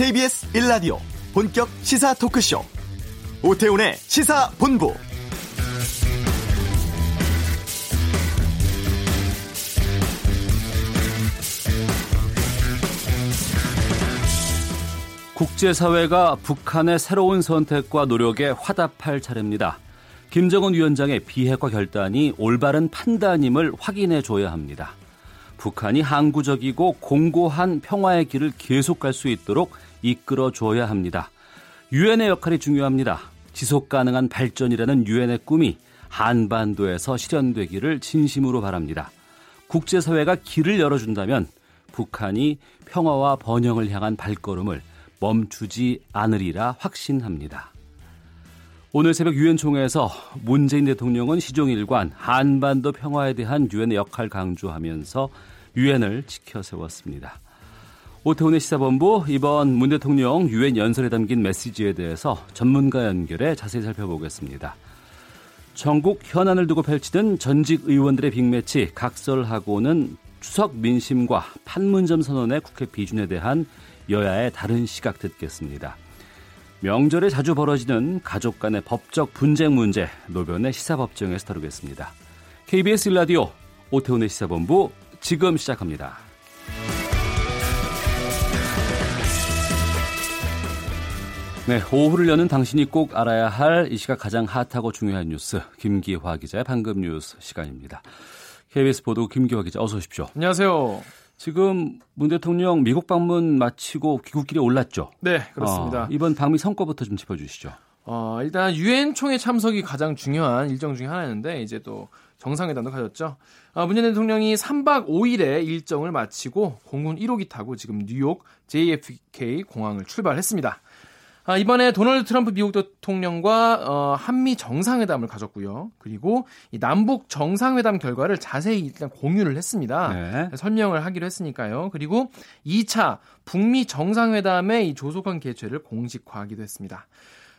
KBS 1라디오 본격 시사 토크쇼 오태훈의 시사본부 국제사회가 북한의 새로운 선택과 노력에 화답할 차례입니다. 김정은 위원장의 비핵화 결단이 올바른 판단임을 확인해 줘야 합니다. 북한이 항구적이고 공고한 평화의 길을 계속 갈 수 있도록 이끌어 줘야 합니다. 유엔의 역할이 중요합니다. 지속 가능한 발전이라는 유엔의 꿈이 한반도에서 실현되기를 진심으로 바랍니다. 국제사회가 길을 열어준다면 북한이 평화와 번영을 향한 발걸음을 멈추지 않으리라 확신합니다. 오늘 새벽 유엔 총회에서 문재인 대통령은 시종일관 한반도 평화에 대한 유엔의 역할 강조하면서 유엔을 지켜 세웠습니다. 오태훈의 시사본부 이번 문 대통령 유엔 연설에 담긴 메시지에 대해서 전문가 연결해 자세히 살펴보겠습니다. 전국 현안을 두고 펼치던 전직 의원들의 빅매치 각설하고는 추석 민심과 판문점 선언의 국회 비준에 대한 여야의 다른 시각 듣겠습니다. 명절에 자주 벌어지는 가족 간의 법적 분쟁 문제 노변의 시사법정에서 다루겠습니다. KBS 일라디오 오태훈의 시사본부 지금 시작합니다. 네, 오후를 여는 당신이 꼭 알아야 할 이 시각 가장 핫하고 중요한 뉴스 김기화 기자의 방금 뉴스 시간입니다. KBS 보도 김기화 기자 어서 오십시오. 안녕하세요. 지금 문 대통령 미국 방문 마치고 귀국길에 올랐죠? 네, 그렇습니다. 어, 이번 방미 성과부터 좀 짚어주시죠. 어, 일단 유엔 총회 참석이 가장 중요한 일정 중에 하나였는데 이제 또 정상회담도 가졌죠. 어, 문재인 대통령이 3박 5일의 일정을 마치고 공군 1호기 타고 지금 뉴욕 JFK 공항을 출발했습니다. 아, 이번에 도널드 트럼프 미국 대통령과 어, 한미 정상회담을 가졌고요. 그리고 이 남북 정상회담 결과를 자세히 일단 공유를 했습니다. 네. 설명을 하기로 했으니까요. 그리고 2차 북미 정상회담의 이 조속한 개최를 공식화하기도 했습니다.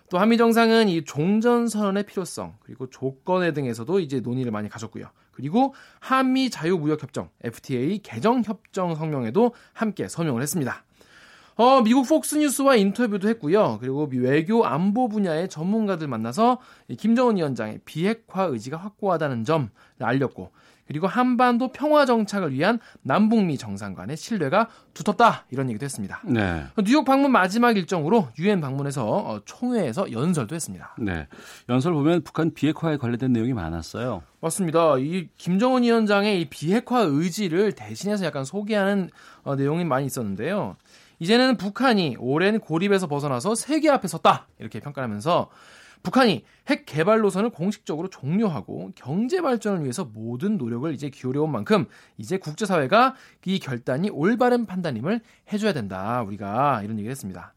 또 한미 정상은 이 종전 선언의 필요성 그리고 조건에 등에서도 이제 논의를 많이 가졌고요. 그리고 한미 자유무역 협정 FTA 개정 협정 성명에도 함께 서명을 했습니다. 어, 미국 폭스뉴스와 인터뷰도 했고요. 그리고 외교 안보 분야의 전문가들 만나서 김정은 위원장의 비핵화 의지가 확고하다는 점을 알렸고 그리고 한반도 평화 정착을 위한 남북미 정상 간의 신뢰가 두텁다 이런 얘기도 했습니다. 네. 뉴욕 방문 마지막 일정으로 유엔 방문해서 어, 총회에서 연설도 했습니다. 네. 연설 보면 북한 비핵화에 관련된 내용이 많았어요. 맞습니다. 이 김정은 위원장의 이 비핵화 의지를 대신해서 약간 소개하는 어, 내용이 많이 있었는데요. 이제는 북한이 오랜 고립에서 벗어나서 세계 앞에 섰다 이렇게 평가하면서 북한이 핵 개발 노선을 공식적으로 종료하고 경제 발전을 위해서 모든 노력을 이제 기울여 온 만큼 이제 국제사회가 이 결단이 올바른 판단임을 해줘야 된다 우리가 이런 얘기를 했습니다.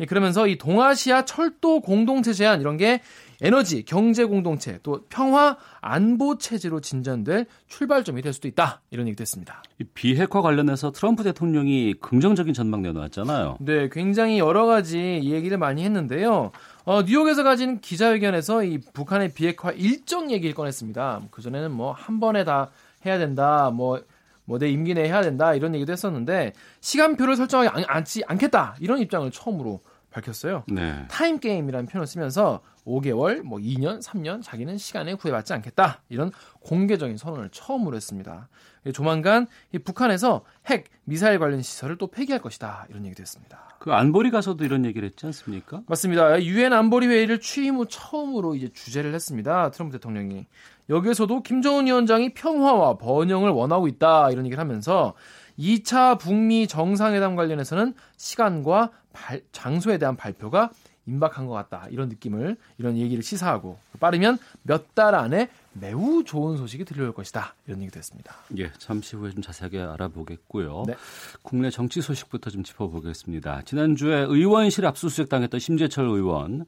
예, 그러면서 이 동아시아 철도 공동체 제안 이런 게 에너지, 경제 공동체, 또 평화 안보 체제로 진전될 출발점이 될 수도 있다. 이런 얘기도 했습니다. 비핵화 관련해서 트럼프 대통령이 긍정적인 전망 내놓았잖아요. 네, 굉장히 여러 가지 얘기를 많이 했는데요. 어, 뉴욕에서 가진 기자회견에서 이 북한의 비핵화 일정 얘기를 꺼냈습니다. 그전에는 뭐 한 번에 다 해야 된다. 뭐 뭐내 임기 내에 해야 된다 이런 얘기도 했었는데 시간표를 설정하지 않겠다 이런 입장을 처음으로 밝혔어요. 네. 타임 게임이라는 표현을 쓰면서 5개월, 뭐 2년, 3년 자기는 시간에 구애받지 않겠다. 이런 공개적인 선언을 처음으로 했습니다. 조만간 이 북한에서 핵, 미사일 관련 시설을 또 폐기할 것이다. 이런 얘기도 했습니다. 그 안보리 가서도 이런 얘기를 했지 않습니까? 맞습니다. 유엔 안보리 회의를 취임 후 처음으로 이제 주재를 했습니다. 트럼프 대통령이. 여기에서도 김정은 위원장이 평화와 번영을 원하고 있다. 이런 얘기를 하면서 2차 북미 정상회담 관련해서는 시간과 발, 장소에 대한 발표가 임박한 것 같다. 이런 느낌을, 이런 얘기를 시사하고 빠르면 몇 달 안에 매우 좋은 소식이 들려올 것이다. 이런 얘기도 했습니다. 예, 잠시 후에 좀 자세하게 알아보겠고요. 네. 국내 정치 소식부터 좀 짚어보겠습니다. 지난주에 의원실 압수수색 당했던 심재철 의원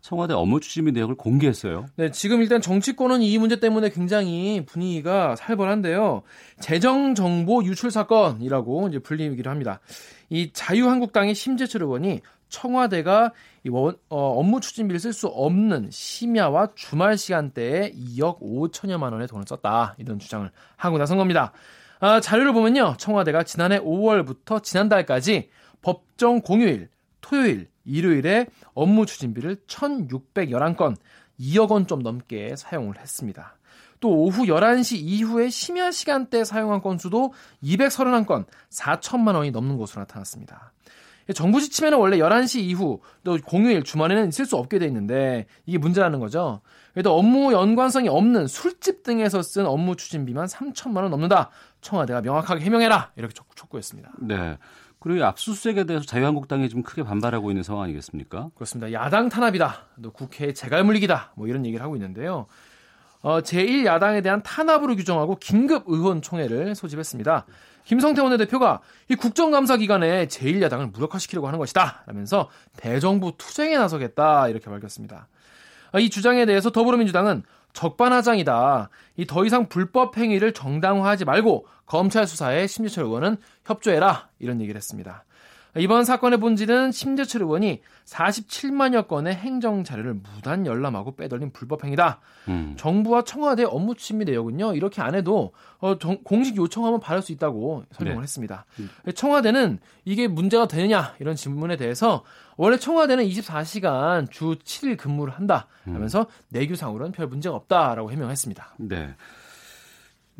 청와대 업무 추진비 내역을 공개했어요. 네, 지금 일단 정치권은 이 문제 때문에 굉장히 분위기가 살벌한데요. 재정 정보 유출 사건이라고 이제 불리기도 합니다. 이 자유한국당의 심재철 의원이 청와대가 이 원, 어, 업무 추진비를 쓸 수 없는 심야와 주말 시간대에 2억 5천여만 원의 돈을 썼다 이런 주장을 하고 나선 겁니다. 아, 자료를 보면요, 청와대가 지난해 5월부터 지난달까지 법정 공휴일, 토요일, 일요일에 업무 추진비를 1,611건, 2억 원 좀 넘게 사용을 했습니다. 또 오후 11시 이후에 심야 시간대 사용한 건수도 231건, 4천만 원이 넘는 것으로 나타났습니다. 정부 지침에는 원래 11시 이후 또 공휴일 주말에는 쓸 수 없게 돼 있는데 이게 문제라는 거죠. 그래도 업무 연관성이 없는 술집 등에서 쓴 업무 추진비만 3천만 원 넘는다. 청와대가 명확하게 해명해라. 이렇게 촉구했습니다. 네. 그리고 압수수색에 대해서 자유한국당이 좀 크게 반발하고 있는 상황 아니겠습니까? 그렇습니다. 야당 탄압이다. 또 국회의 재갈물리기다. 뭐 이런 얘기를 하고 있는데요. 어, 제1야당에 대한 탄압으로 규정하고 긴급 의원총회를 소집했습니다. 김성태 원내대표가 이 국정감사 기간에 제1야당을 무력화시키려고 하는 것이다. 라면서 대정부 투쟁에 나서겠다. 이렇게 밝혔습니다. 어, 이 주장에 대해서 더불어민주당은 적반하장이다. 이 더 이상 불법 행위를 정당화하지 말고 검찰 수사에 심재철 의원은 협조해라. 이런 얘기를 했습니다. 이번 사건의 본질은 심재철 의원이 47만여 건의 행정 자료를 무단 열람하고 빼돌린 불법 행위다. 음. 정부와 청와대 업무 추진비 내역은요 이렇게 안 해도 어, 정, 공식 요청하면 받을 수 있다고 설명을 네. 했습니다. 음. 청와대는 이게 문제가 되느냐 이런 질문에 대해서 원래 청와대는 24시간 주 7일 근무를 한다 하면서 음. 내규상으로는 별 문제가 없다라고 해명했습니다. 네.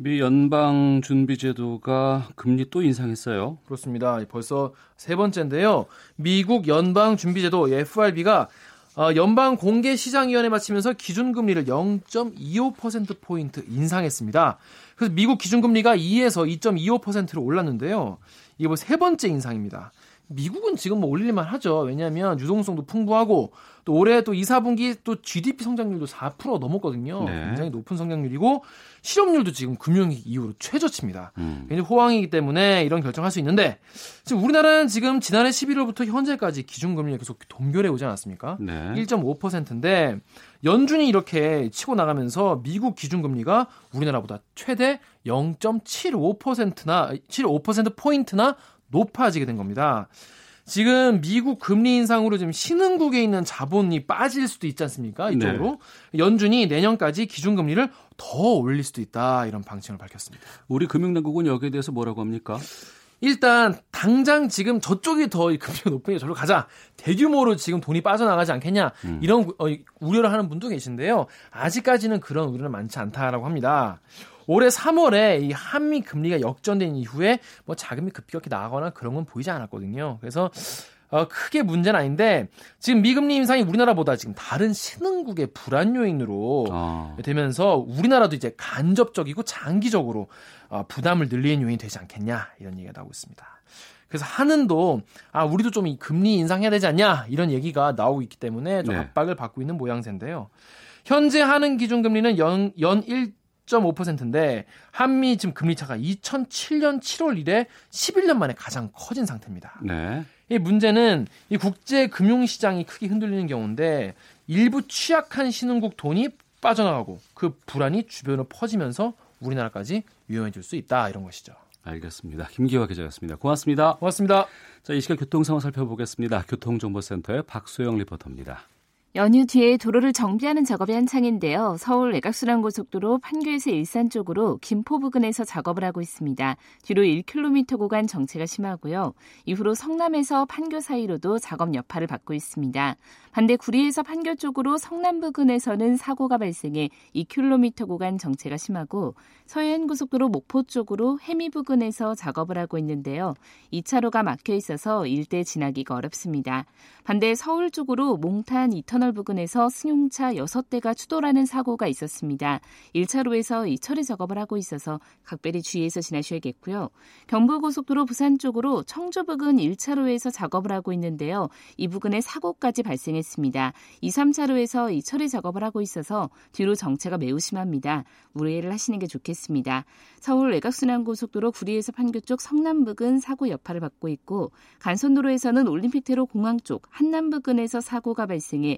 미 연방 준비 제도가 금리 또 인상했어요. 그렇습니다. 벌써 세 번째인데요. 미국 연방 준비 제도 FRB가 어, 연방 공개 시장 위원회 마치면서 기준 금리를 0.25% 포인트 인상했습니다. 그래서 미국 기준 금리가 2에서 2.25%로 올랐는데요. 이게 뭐 세 번째 인상입니다. 미국은 지금 뭐 올릴만 하죠. 왜냐하면 유동성도 풍부하고 또 올해 또 2, 4분기 또 GDP 성장률도 4% 넘었거든요. 네. 굉장히 높은 성장률이고 실업률도 지금 금융위기 이후로 최저치입니다. 음. 굉장히 호황이기 때문에 이런 결정할 수 있는데 지금 우리나라는 지금 지난해 11월부터 현재까지 기준금리를 계속 동결해 오지 않았습니까? 네. 1.5%인데 연준이 이렇게 치고 나가면서 미국 기준금리가 우리나라보다 최대 0.75%나 75% 포인트나 높아지게 된 겁니다. 지금 미국 금리 인상으로 지금 신흥국에 있는 자본이 빠질 수도 있지 않습니까? 이쪽으로 네. 연준이 내년까지 기준금리를 더 올릴 수도 있다 이런 방침을 밝혔습니다. 우리 금융당국은 여기에 대해서 뭐라고 합니까? 일단 당장 지금 저쪽이 더 금리가 높으니까 저로 가자 대규모로 지금 돈이 빠져나가지 않겠냐 음. 이런 어, 우려를 하는 분도 계신데요. 아직까지는 그런 우려는 많지 않다라고 합니다. 올해 3월에 이 한미 금리가 역전된 이후에 뭐 자금이 급격히 나가거나 그런 건 보이지 않았거든요. 그래서 어, 크게 문제는 아닌데 지금 미금리 인상이 우리나라보다 지금 다른 신흥국의 불안 요인으로 아. 되면서 우리나라도 이제 간접적이고 장기적으로 어, 부담을 늘리는 요인이 되지 않겠냐 이런 얘기가 나오고 있습니다. 그래서 한은도 아 우리도 좀이 금리 인상해야 되지 않냐 이런 얘기가 나오고 있기 때문에 좀 네. 압박을 받고 있는 모양새인데요. 현재 하는 기준금리는 연, 연 1, 10.5%인데 한미 지금 금리 차가 2007년 7월 이래 11년 만에 가장 커진 상태입니다. 네. 이 문제는 이 국제 금융 시장이 크게 흔들리는 경우인데 일부 취약한 신흥국 돈이 빠져나가고 그 불안이 주변으로 퍼지면서 우리나라까지 위험해질 수 있다 이런 것이죠. 알겠습니다. 김기화 기자였습니다. 고맙습니다. 고맙습니다. 자, 이 시간 교통 상황 살펴보겠습니다. 교통정보센터의 박소영 리포터입니다. 연휴 뒤에 도로를 정비하는 작업이 한창인데요. 서울 외곽순환고속도로 판교에서 일산 쪽으로 김포 부근에서 작업을 하고 있습니다. 뒤로 1km 구간 정체가 심하고요. 이후로 성남에서 판교 사이로도 작업 여파를 받고 있습니다. 반대 구리에서 판교 쪽으로 성남 부근에서는 사고가 발생해 2km 구간 정체가 심하고 서해안고속도로 목포 쪽으로 해미 부근에서 작업을 하고 있는데요. 2차로가 막혀 있어서 일대 지나기가 어렵습니다. 반대 서울 쪽으로 몽탄 이 터널 부근에서 승용차 6대가 추돌하는 사고가 있었습니다. 1차로에서 이 처리 작업을 하고 있어서 각별히 주의해서 지나셔야겠고요. 경부고속도로 부산 쪽으로 청주 부근 1차로에서 작업을 하고 있는데요. 이 부근에 사고까지 발생했습니다. 2, 3차로에서 이 처리 작업을 하고 있어서 뒤로 정체가 매우 심합니다. 우회를 하시는 게 좋겠습니다. 서울 외곽순환고속도로 구리에서 판교 쪽 성남 부근 사고 여파를 받고 있고 간선도로에서는 올림픽대로 공항 쪽 한남 부근에서 사고가 발생해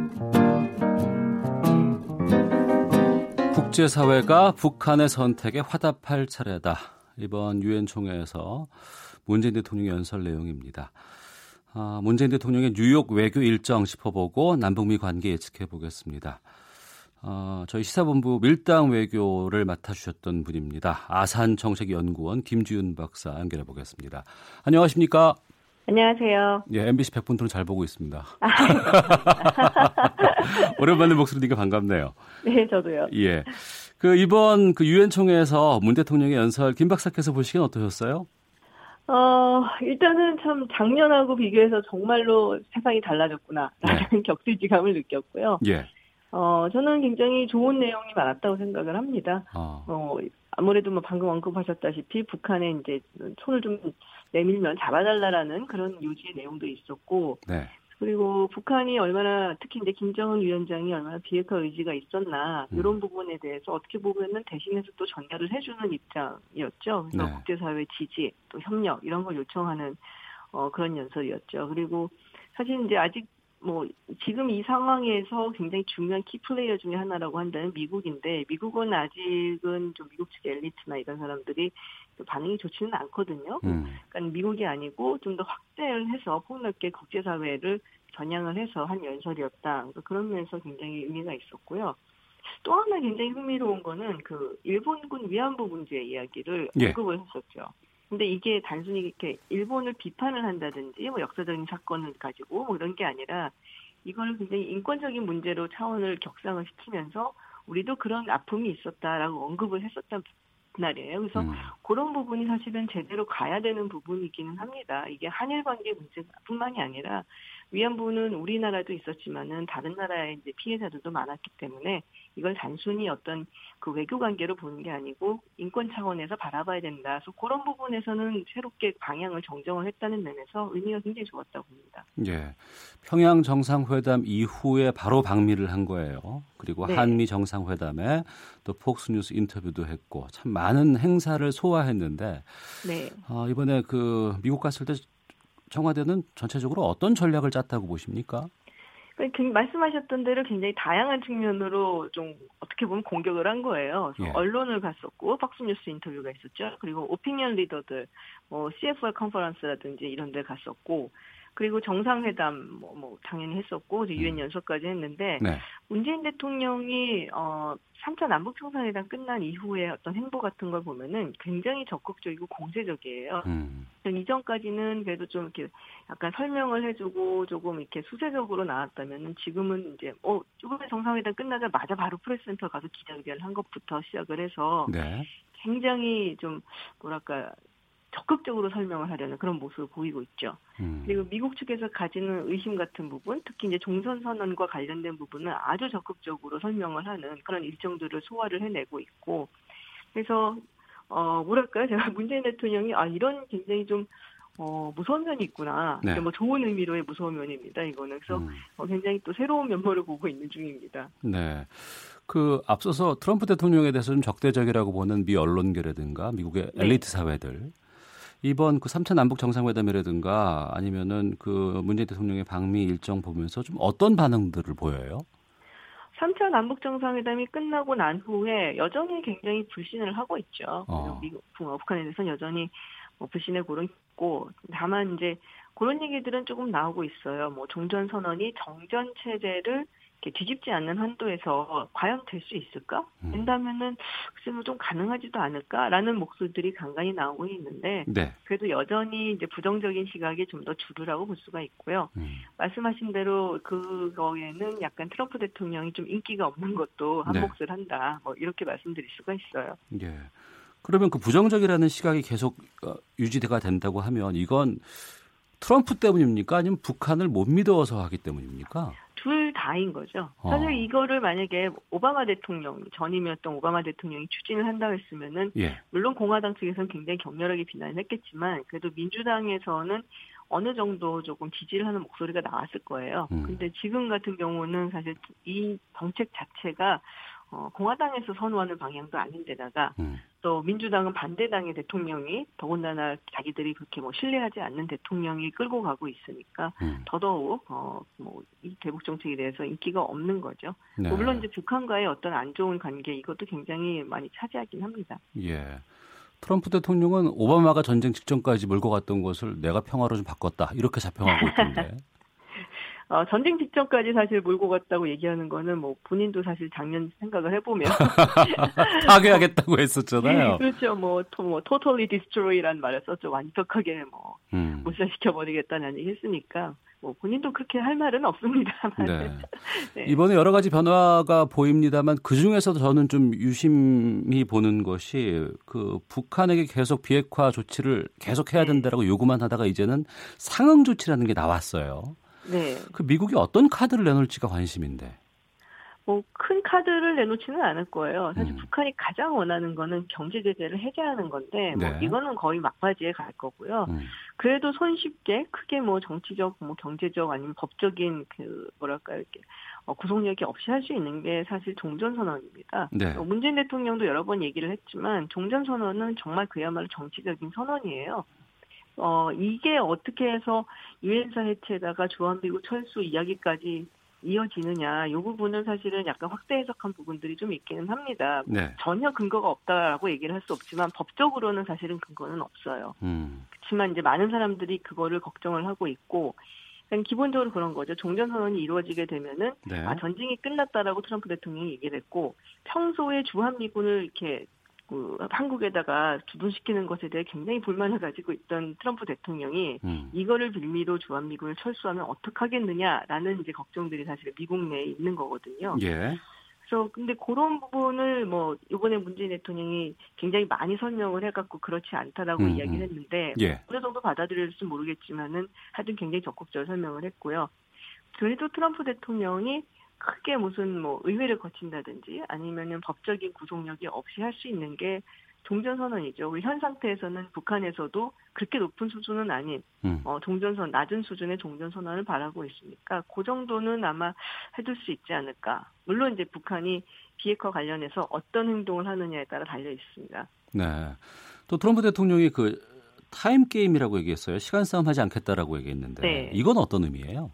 국제사회가 북한의 선택에 화답할 차례다. 이번 유엔 총회에서 문재인 대통령 연설 내용입니다. 아, 문재인 대통령의 뉴욕 외교 일정 짚어보고 남북미 관계 예측해 보겠습니다. 어, 저희 시사본부 밀당 외교를 맡아주셨던 분입니다. 아산 정책연구원 김지윤 박사 연결해 보겠습니다. 안녕하십니까? 안녕하세요. 예, MBC 100분 토론 잘 보고 있습니다. 오랜만에 목소리니까 반갑네요. 네, 저도요. 예. 그 이번 그 유엔 총회에서 문 대통령의 연설 김 박사께서 보시기엔 어떠셨어요? 어, 일단은 참 작년하고 비교해서 정말로 세상이 달라졌구나라는 네. 격세지감을 느꼈고요. 예. 어, 저는 굉장히 좋은 내용이 많았다고 생각을 합니다. 어, 어 아무래도 뭐 방금 언급하셨다시피 북한에 이제 손을 좀 내밀면 잡아달라라는 그런 요지의 내용도 있었고, 네. 그리고 북한이 얼마나 특히 이제 김정은 위원장이 얼마나 비핵화 의지가 있었나 음. 이런 부분에 대해서 어떻게 보면은 대신해서 또 전달을 해주는 입장이었죠. 그래서 네. 국제사회 지지 또 협력 이런 걸 요청하는 어 그런 연설이었죠. 그리고 사실 이제 아직 뭐 지금 이 상황에서 굉장히 중요한 키 플레이어 중에 하나라고 한다면 미국인데 미국은 아직은 좀 미국 측의 엘리트나 이런 사람들이 반응이 좋지는 않거든요. 음. 그러니까 미국이 아니고 좀 더 확대를 해서 폭넓게 국제사회를 겨냥을 해서 한 연설이었다. 그런 면에서 굉장히 의미가 있었고요. 또 하나 굉장히 흥미로운 거는 그 일본군 위안부 문제 이야기를 예. 언급을 했었죠. 근데 이게 단순히 이렇게 일본을 비판을 한다든지 뭐 역사적인 사건을 가지고 뭐 이런 게 아니라 이걸 굉장히 인권적인 문제로 차원을 격상을 시키면서 우리도 그런 아픔이 있었다라고 언급을 했었던 날이에요. 그래서 음. 그런 부분이 사실은 제대로 가야 되는 부분이기는 합니다. 이게 한일 관계 문제뿐만이 아니라 위안부는 우리나라도 있었지만은 다른 나라의 이제 피해자들도 많았기 때문에 이걸 단순히 어떤 그 외교 관계로 보는 게 아니고 인권 차원에서 바라봐야 된다. 그래서 그런 부분에서는 새롭게 방향을 정정을 했다는 면에서 의미가 굉장히 좋았다고 봅니다. 예. 평양 정상회담 이후에 바로 방미를 한 거예요. 그리고 네. 한미 정상회담에 또 폭스뉴스 인터뷰도 했고 참 많은 행사를 소화했는데 네. 어, 이번에 그 미국 갔을 때 청와대는 전체적으로 어떤 전략을 짰다고 보십니까? 그 말씀하셨던 대로 굉장히 다양한 측면으로 좀 어떻게 보면 공격을 한 거예요. 예. 언론을 갔었고 박스뉴스 인터뷰가 있었죠. 그리고 오피니언 리더들, 뭐 CFR 컨퍼런스라든지 이런 데 갔었고 그리고 정상회담 뭐, 뭐 당연히 했었고 유엔 음. 연설까지 했는데 네. 문재인 대통령이 어 3차 남북 정상회담 끝난 이후에 어떤 행보 같은 걸 보면은 굉장히 적극적이고 공세적이에요. 음. 이전까지는 그래도 좀 이렇게 약간 설명을 해주고 조금 이렇게 수세적으로 나왔다면은 지금은 이제 어 조금의 정상회담 끝나자마자 바로 프레스센터 가서 기자회견을 한 것부터 시작을 해서 네. 굉장히 좀 뭐랄까 적극적으로 설명을 하려는 그런 모습을 보이고 있죠. 음. 그리고 미국 측에서 가지는 의심 같은 부분, 특히 이제 종선 선언과 관련된 부분은 아주 적극적으로 설명을 하는 그런 일정들을 소화를 해내고 있고, 그래서 어 뭐랄까요, 제가 문재인 대통령이 아 이런 굉장히 좀 어, 무서운 면이 있구나. 네. 뭐 좋은 의미로의 무서운 면입니다. 이거는 그래서 음. 어, 굉장히 또 새로운 면모를 보고 있는 중입니다. 네. 그 앞서서 트럼프 대통령에 대해서는 적대적이라고 보는 미 언론계라든가 미국의 네. 엘리트 사회들 이번 그 3차 남북 정상회담이라든가 아니면은 그 문재인 대통령의 방미 일정 보면서 좀 어떤 반응들을 보여요? 3차 남북 정상회담이 끝나고 난 후에 여전히 굉장히 불신을 하고 있죠. 어. 미국, 북한에 대해서는 여전히 뭐 불신의 고를 있고 다만 이제 그런 얘기들은 조금 나오고 있어요. 뭐 종전 선언이 정전 체제를 뒤집지 않는 한도에서 과연 될 수 있을까? 음. 된다면은 글쎄 뭐좀 가능하지도 않을까라는 목소리들이 간간히 나오고 있는데 네. 그래도 여전히 이제 부정적인 시각이 좀 더 주류라고 볼 수가 있고요. 음. 말씀하신 대로 그거에는 약간 트럼프 대통령이 좀 인기가 없는 것도 한 네. 몫을 한다. 뭐 이렇게 말씀드릴 수가 있어요. 예. 그러면 그 부정적이라는 시각이 계속 어, 유지가 된다고 하면 이건 트럼프 때문입니까? 아니면 북한을 못 믿어서 하기 때문입니까? 둘 다인 거죠. 어. 사실 이거를 만약에 오바마 대통령 전임이었던 오바마 대통령이 추진을 한다고 했으면은 예. 물론 공화당 측에서는 굉장히 격렬하게 비난을 했겠지만 그래도 민주당에서는 어느 정도 조금 지지를 하는 목소리가 나왔을 거예요. 음. 근데 지금 같은 경우는 사실 이 정책 자체가 어, 공화당에서 선호하는 방향도 아닌데다가 음. 또 민주당은 반대당의 대통령이 더군다나 자기들이 그렇게 뭐 신뢰하지 않는 대통령이 끌고 가고 있으니까 음. 더더욱 어뭐이 대북 정책에 대해서 인기가 없는 거죠. 네. 물론 이제 북한과의 어떤 안 좋은 관계 이것도 굉장히 많이 차지하긴 합니다. 예. 트럼프 대통령은 오바마가 전쟁 직전까지 몰고 갔던 것을 내가 평화로 좀 바꿨다 이렇게 자평하고 있던데. 어, 전쟁 직전까지 사실 몰고 갔다고 얘기하는 거는 뭐 본인도 사실 작년 생각을 해보면 파괴하겠다고 했었잖아요. 그렇죠. 뭐, 토, 뭐 totally destroy란 말을 썼죠. 완벽하게 뭐 음. 무시시켜 버리겠다는 얘기 했으니까 뭐 본인도 그렇게 할 말은 없습니다만. 네. 네. 이번에 여러 가지 변화가 보입니다만 그 중에서도 저는 좀 유심히 보는 것이 그 북한에게 계속 비핵화 조치를 계속 해야 네. 된다라고 요구만 하다가 이제는 상응 조치라는 게 나왔어요. 네. 그 미국이 어떤 카드를 내놓을지가 관심인데. 뭐 큰 카드를 내놓지는 않을 거예요. 사실 음. 북한이 가장 원하는 거는 경제 제재를 해제하는 건데 뭐 네. 이거는 거의 막바지에 갈 거고요. 음. 그래도 손쉽게 크게 뭐 정치적, 뭐 경제적 아니면 법적인 그 뭐랄까 이렇게 어, 구속력이 없이 할 수 있는 게 사실 종전선언입니다. 네. 어, 문재인 대통령도 여러 번 얘기를 했지만 종전선언은 정말 그야말로 정치적인 선언이에요. 어, 이게 어떻게 해서 유엔사 해체에다가 주한미국 철수 이야기까지 이어지느냐, 이 부분은 사실은 약간 확대 해석한 부분들이 좀 있기는 합니다. 네. 전혀 근거가 없다라고 얘기를 할 수 없지만 법적으로는 사실은 근거는 없어요. 음. 그렇지만 이제 많은 사람들이 그거를 걱정을 하고 있고, 그냥 기본적으로 그런 거죠. 종전선언이 이루어지게 되면은 네. 아 전쟁이 끝났다라고 트럼프 대통령이 얘기를 했고 평소에 주한미군을 이렇게 그 한국에다가 주둔시키는 것에 대해 굉장히 불만을 가지고 있던 트럼프 대통령이 음. 이거를 빌미로 주한미군을 철수하면 어떡하겠느냐라는 이제 걱정들이 사실 미국 내에 있는 거거든요. 예. 그래서 근데 그런 부분을 뭐 이번에 문재인 대통령이 굉장히 많이 설명을 해갖고 그렇지 않다라고 음, 음. 이야기를 했는데 예. 어느 정도 받아들일지 모르겠지만은 하여튼 굉장히 적극적으로 설명을 했고요. 그래도 트럼프 대통령이 크게 무슨 뭐 의회를 거친다든지 아니면은 법적인 구속력이 없이 할 수 있는 게 종전선언이죠. 우리 현 상태에서는 북한에서도 그렇게 높은 수준은 아닌 음. 어, 종전선 낮은 수준의 종전선언을 바라고 있으니까 그 정도는 아마 해둘 수 있지 않을까. 물론 이제 북한이 비핵화 관련해서 어떤 행동을 하느냐에 따라 달려 있습니다. 네. 또 트럼프 대통령이 그 타임 게임이라고 얘기했어요. 시간 싸움 하지 않겠다라고 얘기했는데 네. 이건 어떤 의미예요?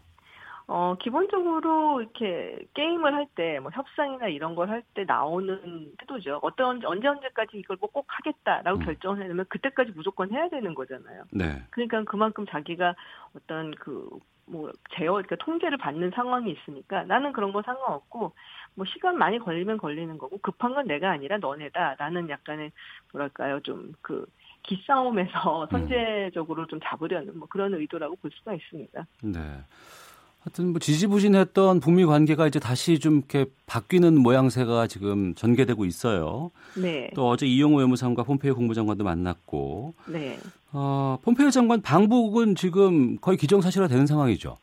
어, 기본적으로 이렇게 게임을 할 때, 뭐 협상이나 이런 걸 할 때 나오는 태도죠. 어떤, 언제 언제까지 이걸 뭐꼭 하겠다라고 음. 결정을 해놓으면 그때까지 무조건 해야 되는 거잖아요. 네. 그러니까 그만큼 자기가 어떤 그, 뭐, 제어, 그러니까 통제를 받는 상황이 있으니까 나는 그런 거 상관없고, 뭐 시간 많이 걸리면 걸리는 거고, 급한 건 내가 아니라 너네다. 라는 약간의, 뭐랄까요, 좀 그, 기싸움에서 음. 선제적으로 좀 잡으려는 뭐 그런 의도라고 볼 수가 있습니다. 네. 하여튼 뭐 지지부진했던 북미 관계가 이제 다시 좀 이렇게 바뀌는 모양새가 지금 전개되고 있어요. 네. 또 어제 이용호 외무상과 폼페이오 국무장관도 만났고. 네. 어, 폼페이오 장관 방북은 지금 거의 기정사실화 되는 상황이죠.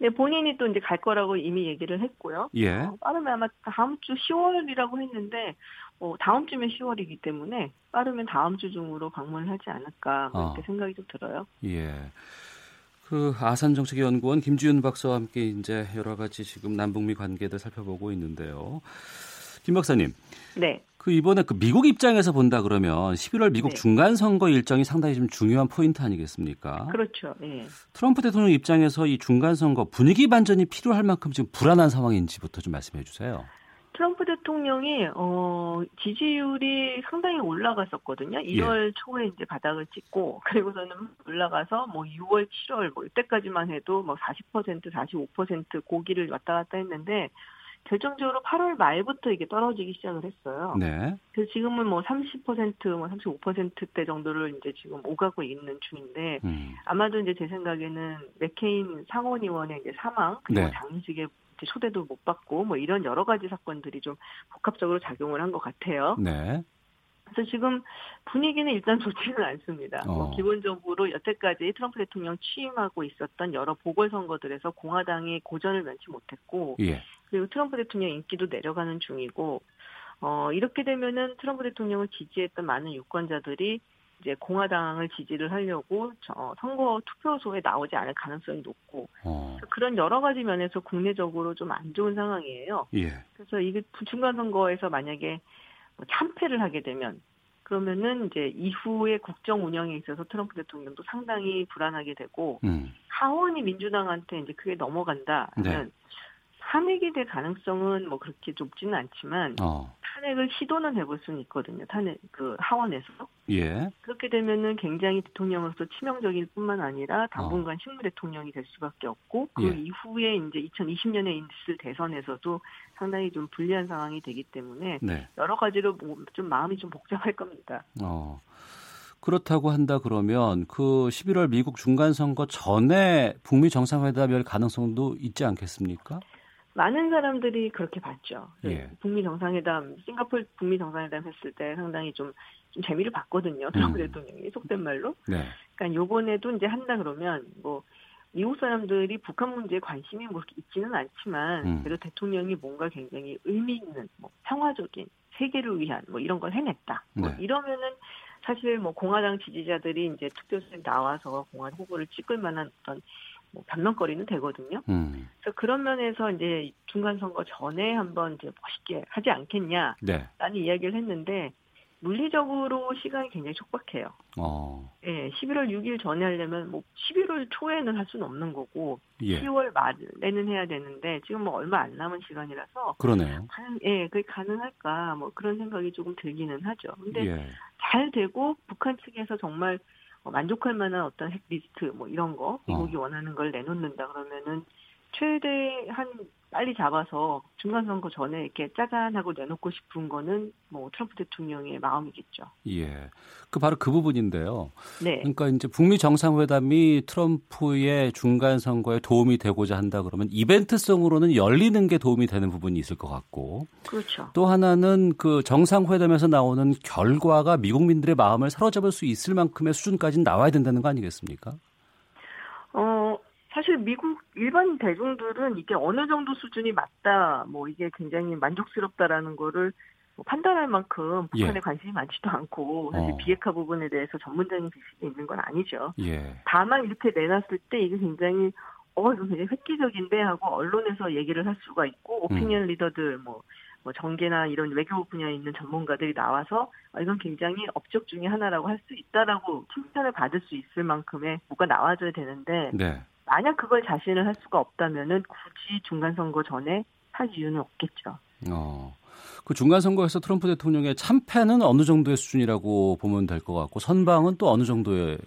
네, 본인이 또 이제 갈 거라고 이미 얘기를 했고요. 예. 어, 빠르면 아마 다음 주 10월이라고 했는데, 어, 다음 주면 10월이기 때문에 빠르면 다음 주 중으로 방문을 하지 않을까 그렇게 어. 생각이 좀 들어요. 예. 그 아산정책연구원 김지윤 박사와 함께 이제 여러 가지 지금 남북미 관계들 살펴보고 있는데요. 김 박사님. 네. 그 이번에 그 미국 입장에서 본다 그러면 11월 미국 네. 중간 선거 일정이 상당히 좀 중요한 포인트 아니겠습니까? 그렇죠. 네. 트럼프 대통령 입장에서 이 중간 선거 분위기 반전이 필요할 만큼 지금 불안한 상황인지부터 좀 말씀해 주세요. 트럼프 대통령이 어 지지율이 상당히 올라갔었거든요. 1월 예. 초에 이제 바닥을 찍고 그리고서는 올라가서 뭐 6월, 7월 뭐 이때까지만 해도 뭐 40%, 45% 고기를 왔다 갔다 했는데 결정적으로 8월 말부터 이게 떨어지기 시작을 했어요. 네. 그래서 지금은 뭐 30%, 뭐 35%대 정도를 이제 지금 오가고 있는 중인데 음. 아마도 이제 제 생각에는 맥케인 상원의원의 이제 사망 그리고 네. 장식의 초대도 못 받고 뭐 이런 여러 가지 사건들이 좀 복합적으로 작용을 한 것 같아요. 네. 그래서 지금 분위기는 일단 좋지는 않습니다. 뭐 어. 뭐 기본적으로 여태까지 트럼프 대통령 취임하고 있었던 여러 보궐선거들에서 공화당이 고전을 면치 못했고, 예. 그리고 트럼프 대통령 인기도 내려가는 중이고, 어, 이렇게 되면은 트럼프 대통령을 지지했던 많은 유권자들이 이제 공화당을 지지를 하려고 저 선거 투표소에 나오지 않을 가능성이 높고 어. 그런 여러 가지 면에서 국내적으로 좀 안 좋은 상황이에요. 예. 그래서 이게 중간 선거에서 만약에 뭐 참패를 하게 되면 그러면은 이제 이후의 국정 운영에 있어서 트럼프 대통령도 상당히 불안하게 되고 음. 하원이 민주당한테 이제 크게 넘어간다 하면 네. 탄핵이 될 가능성은 뭐 그렇게 좁지는 않지만 어. 탄핵을 시도는 해볼 수는 있거든요. 탄핵 그 하원에서 예. 그렇게 되면은 굉장히 대통령으로서 치명적일 뿐만 아니라 어. 당분간 식물 대통령이 될 수밖에 없고 그 예. 이후에 이제 2020년에 있을 대선에서도 상당히 좀 불리한 상황이 되기 때문에 네. 여러 가지로 뭐좀 마음이 좀 복잡할 겁니다. 어. 그렇다고 한다 그러면 그 11월 미국 중간 선거 전에 북미 정상회담이 열 가능성도 있지 않겠습니까? 많은 사람들이 그렇게 봤죠. 예. 북미 정상회담, 싱가포르 북미 정상회담 했을 때 상당히 좀, 좀 재미를 봤거든요. 트럼프 음. 대통령이 속된 말로. 네. 그러니까 요번에도 이제 한다 그러면 뭐 미국 사람들이 북한 문제에 관심이 뭐 있지는 않지만 음. 그래도 대통령이 뭔가 굉장히 의미 있는 뭐 평화적인 세계를 위한 뭐 이런 걸 해냈다. 뭐 네. 이러면은 사실 뭐 공화당 지지자들이 이제 투표소에 나와서 공화 후보를 찍을 만한 어떤 뭐 변명거리는 되거든요. 음. 그래서 그런 면에서 이제 중간 선거 전에 한번 이제 멋있게 하지 않겠냐라는 네. 이야기를 했는데 물리적으로 시간이 굉장히 촉박해요. 어. 예, 11월 6일 전에 하려면 뭐 11월 초에는 할 수는 없는 거고 예. 10월 말에는 해야 되는데 지금 뭐 얼마 안 남은 시간이라서 그러네요. 과연 예, 그게 가능할까 뭐 그런 생각이 조금 들기는 하죠. 근데 예. 잘 되고 북한 측에서 정말 어, 만족할 만한 어떤 핵 리스트 뭐 이런 거 미국이 어. 원하는 걸 내놓는다 그러면은 최대 한 빨리 잡아서 중간 선거 전에 이렇게 짜잔 하고 내놓고 싶은 거는 뭐 트럼프 대통령의 마음이겠죠. 예. 그 바로 그 부분인데요. 네. 그러니까 이제 북미 정상회담이 트럼프의 중간 선거에 도움이 되고자 한다 그러면 이벤트성으로는 열리는 게 도움이 되는 부분이 있을 것 같고 그렇죠. 또 하나는 그 정상회담에서 나오는 결과가 미국민들의 마음을 사로잡을 수 있을 만큼의 수준까지는 나와야 된다는 거 아니겠습니까? 어, 사실 미국 일반 대중들은 이게 어느 정도 수준이 맞다, 뭐 이게 굉장히 만족스럽다라는 거를 뭐 판단할 만큼 북한에 예. 관심이 많지도 않고 사실 어. 비핵화 부분에 대해서 전문적인 지식이 있는 건 아니죠. 예. 다만 이렇게 내놨을 때 이게 굉장히 어 이거 굉장히 획기적인데 하고 언론에서 얘기를 할 수가 있고 오피니언 리더들 뭐, 뭐 정계나 이런 외교 분야에 있는 전문가들이 나와서 아, 이건 굉장히 업적 중에 하나라고 할 수 있다라고 칭찬을 받을 수 있을 만큼의 뭐가 나와줘야 되는데 네. 만약 그걸 자신을 할 수가 없다면은 굳이 중간 선거 전에 할 이유는 없겠죠. 어. 그 중간 선거에서 트럼프 대통령의 참패는 어느 정도의 수준이라고 보면 될 것 같고 선방은 또 어느 정도의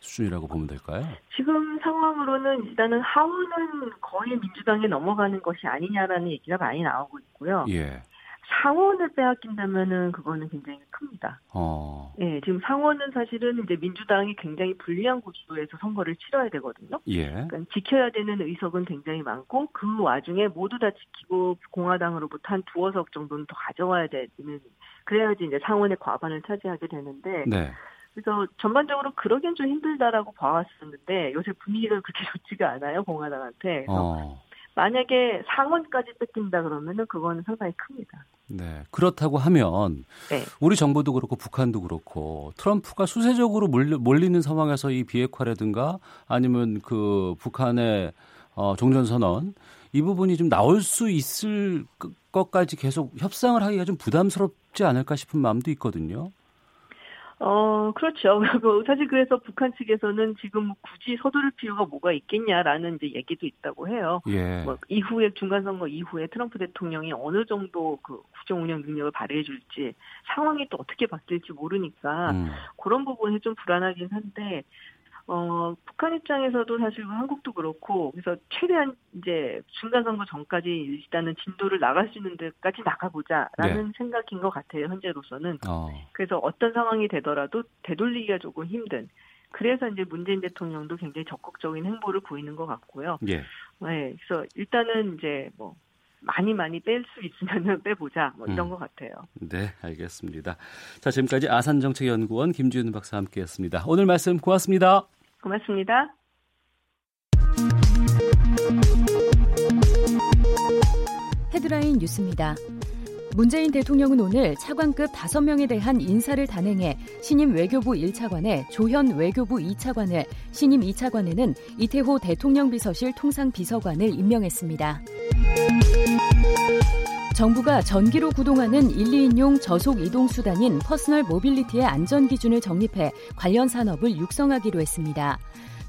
수준이라고 보면 될까요? 지금 상황으로는 일단은 하원은 거의 민주당에 넘어가는 것이 아니냐라는 얘기가 많이 나오고 있고요. 예. 상원을 빼앗긴다면은 그거는 굉장히 큽니다. 어. 예, 지금 상원은 사실은 이제 민주당이 굉장히 불리한 구조에서 선거를 치러야 되거든요. 예. 그러니까 지켜야 되는 의석은 굉장히 많고 그 와중에 모두 다 지키고 공화당으로부터 한 두어 석 정도는 더 가져와야 되는 그래야지 이제 상원의 과반을 차지하게 되는데 네. 그래서 전반적으로 그러기엔 좀 힘들다라고 봐왔었는데 요새 분위기가 그렇게 좋지가 않아요 공화당한테. 어. 만약에 상원까지 뺏긴다 그러면은 그거는 상당히 큽니다. 네. 그렇다고 하면 네. 우리 정부도 그렇고 북한도 그렇고 트럼프가 수세적으로 몰리, 몰리는 상황에서 이 비핵화라든가 아니면 그 북한의 어, 종전선언 이 부분이 좀 나올 수 있을 것- 것까지 계속 협상을 하기가 좀 부담스럽지 않을까 싶은 마음도 있거든요. 어, 그렇죠. 그리고 사실 그래서 북한 측에서는 지금 굳이 서두를 필요가 뭐가 있겠냐라는 이제 얘기도 있다고 해요. 예. 뭐 이후에 중간선거 이후에 트럼프 대통령이 어느 정도 그 국정 운영 능력을 발휘해 줄지 상황이 또 어떻게 바뀔지 모르니까 음. 그런 부분이 좀 불안하긴 한데 어 북한 입장에서도 사실 한국도 그렇고 그래서 최대한 이제 중간 선거 전까지 일단은 진도를 나갈 수 있는 데까지 나가보자라는 생각인 것 같아요 현재로서는 어. 그래서 어떤 상황이 되더라도 되돌리기가 조금 힘든 그래서 이제 문재인 대통령도 굉장히 적극적인 행보를 보이는 것 같고요. 예. 네, 그래서 일단은 이제 뭐 많이 많이 뺄 수 있으면은 빼보자 뭐 이런 음. 것 같아요. 네, 알겠습니다. 자, 지금까지 아산정책연구원 김지윤 박사와 함께했습니다. 오늘 말씀 고맙습니다. 고맙습니다. 헤드라인 뉴스입니다. 문재인 대통령은 오늘 차관급 5명에 대한 인사를 단행해 신임 외교부 1차관에 조현 외교부 2차관을 신임 2차관에는 이태호 대통령 비서실 통상 비서관을 임명했습니다. 정부가 전기로 구동하는 1, 2인용 저속 이동 수단인 personal mobility의 안전 기준을 정립해 관련 산업을 육성하기로 했습니다.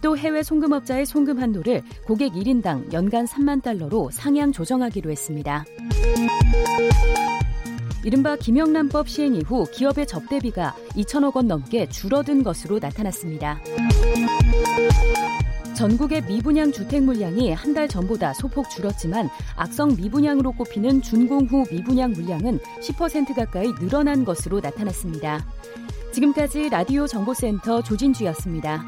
또 해외 송금업자의 송금 한도를 고객 1인당 연간 3만 달러로 상향 조정하기로 했습니다. 이른바 김영란법 시행 이후 기업의 접대비가 2천억 원 넘게 줄어든 것으로 나타났습니다. 전국의 미분양 주택 물량이 한 달 전보다 소폭 줄었지만 악성 미분양으로 꼽히는 준공 후 미분양 물량은 10% 가까이 늘어난 것으로 나타났습니다. 지금까지 라디오 정보센터 조진주였습니다.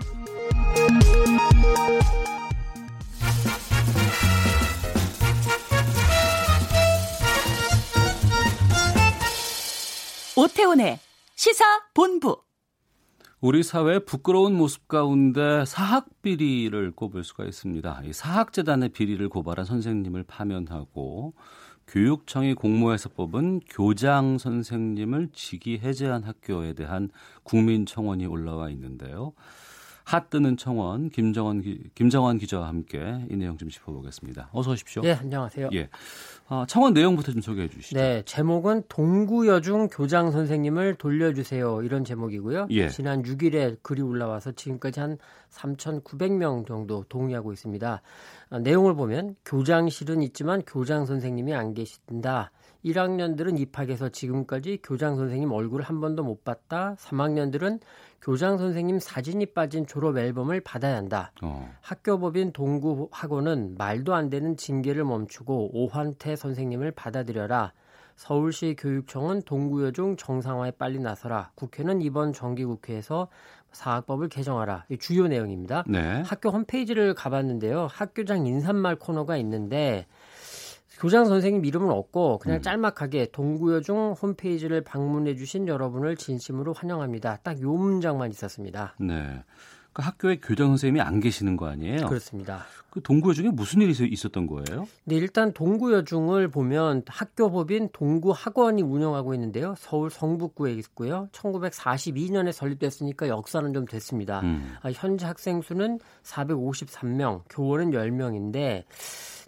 오태훈의 시사 본부. 우리 사회의 부끄러운 모습 가운데 사학 비리를 꼽을 수가 있습니다. 이 사학재단의 비리를 고발한 선생님을 파면하고 교육청이 공모해서 뽑은 교장 선생님을 직위 해제한 학교에 대한 국민 청원이 올라와 있는데요. 핫뜨는 청원 김정원 기, 김정환 기자와 함께 이 내용 좀 짚어보겠습니다. 어서 오십시오. 네, 안녕하세요. 예. 어, 청원 내용부터 좀 소개해 주시죠. 네, 제목은 동구여중 교장 선생님을 돌려주세요. 이런 제목이고요. 예. 지난 6일에 글이 올라와서 지금까지 한 3,900명 정도 동의하고 있습니다. 아, 내용을 보면 교장실은 있지만 교장 선생님이 안 계신다. 1학년들은 입학해서 지금까지 교장 선생님 얼굴을 한 번도 못 봤다. 3학년들은 교장 선생님 사진이 빠진 졸업 앨범을 받아야 한다. 어. 학교법인 동구학원은 말도 안 되는 징계를 멈추고 오환태 선생님을 받아들여라. 서울시 교육청은 동구여중 정상화에 빨리 나서라. 국회는 이번 정기국회에서 사학법을 개정하라. 이 주요 내용입니다. 네. 학교 홈페이지를 가봤는데요. 학교장 인사말 코너가 있는데 교장 선생님 이름은 없고 그냥 음. 짤막하게 동구여중 홈페이지를 방문해 주신 여러분을 진심으로 환영합니다. 딱 요 문장만 있었습니다. 네. 그 학교에 교장 선생님이 안 계시는 거 아니에요? 그렇습니다. 그 동구여 중에 무슨 일이 있었던 거예요? 네, 일단 동구여중을 보면 학교법인 동구학원이 운영하고 있는데요. 서울 성북구에 있고요. 1942년에 설립됐으니까 역사는 좀 됐습니다. 음. 아, 현재 학생 수는 453명, 교원은 10명인데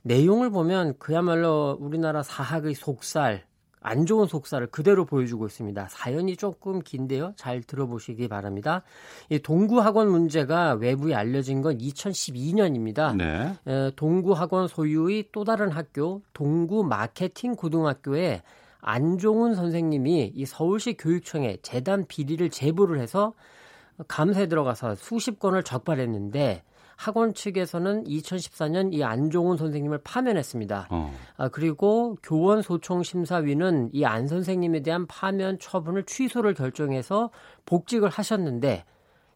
내용을 보면 그야말로 우리나라 사학의 속살, 안 좋은 속살을 그대로 보여주고 있습니다. 사연이 조금 긴데요. 잘 들어보시기 바랍니다. 이 동구 학원 문제가 외부에 알려진 건 2012년입니다. 네. 에, 동구 학원 소유의 또 다른 학교 동구 마케팅 고등학교에 안종훈 선생님이 이 서울시 교육청에 재단 비리를 제보를 해서 감사에 들어가서 수십 건을 적발했는데 학원 측에서는 2014년 이 안종훈 선생님을 파면했습니다. 어. 아, 그리고 교원 소총 심사위는 이 안 선생님에 대한 파면 처분을 취소를 결정해서 복직을 하셨는데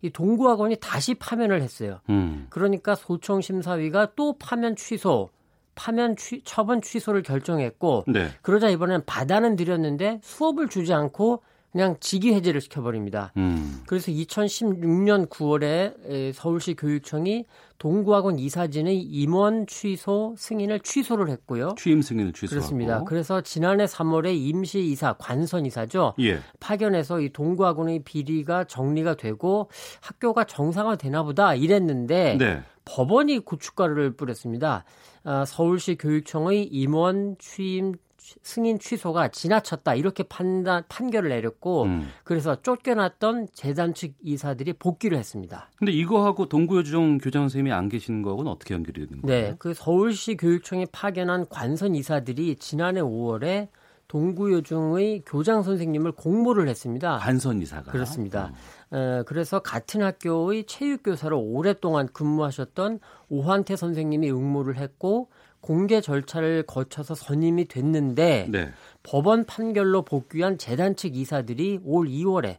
이 동구학원이 다시 파면을 했어요. 음. 그러니까 소총 심사위가 또 파면 취소, 파면 취, 처분 취소를 결정했고 네. 그러자 이번엔 받아는 드렸는데 수업을 주지 않고 그냥 직위 해제를 시켜버립니다. 음. 그래서 2016년 9월에 서울시 교육청이 동구학원 이사진의 임원 취소 승인을 취소를 했고요. 취임 승인을 취소하고. 그렇습니다. 그래서 지난해 3월에 임시 이사 관선 이사죠. 예. 파견해서 이 동구학원의 비리가 정리가 되고 학교가 정상화되나 보다 이랬는데 네. 법원이 고춧가루를 뿌렸습니다. 아, 서울시 교육청의 임원 취임 승인 취소가 지나쳤다 이렇게 판단 판결을 내렸고 음. 그래서 쫓겨났던 재단 측 이사들이 복귀를 했습니다. 근데 이거하고 동구여중 교장 선생님이 안 계시는 거하고는 어떻게 연결이 되는 거예요? 네, 그 서울시 교육청이 파견한 관선 이사들이 지난해 5월에 동구여중의 교장 선생님을 공모를 했습니다. 관선 이사가 그렇습니다. 에, 그래서 같은 학교의 체육교사로 오랫동안 근무하셨던 오한태 선생님이 응모를 했고 공개 절차를 거쳐서 선임이 됐는데 네. 법원 판결로 복귀한 재단 측 이사들이 올 2월에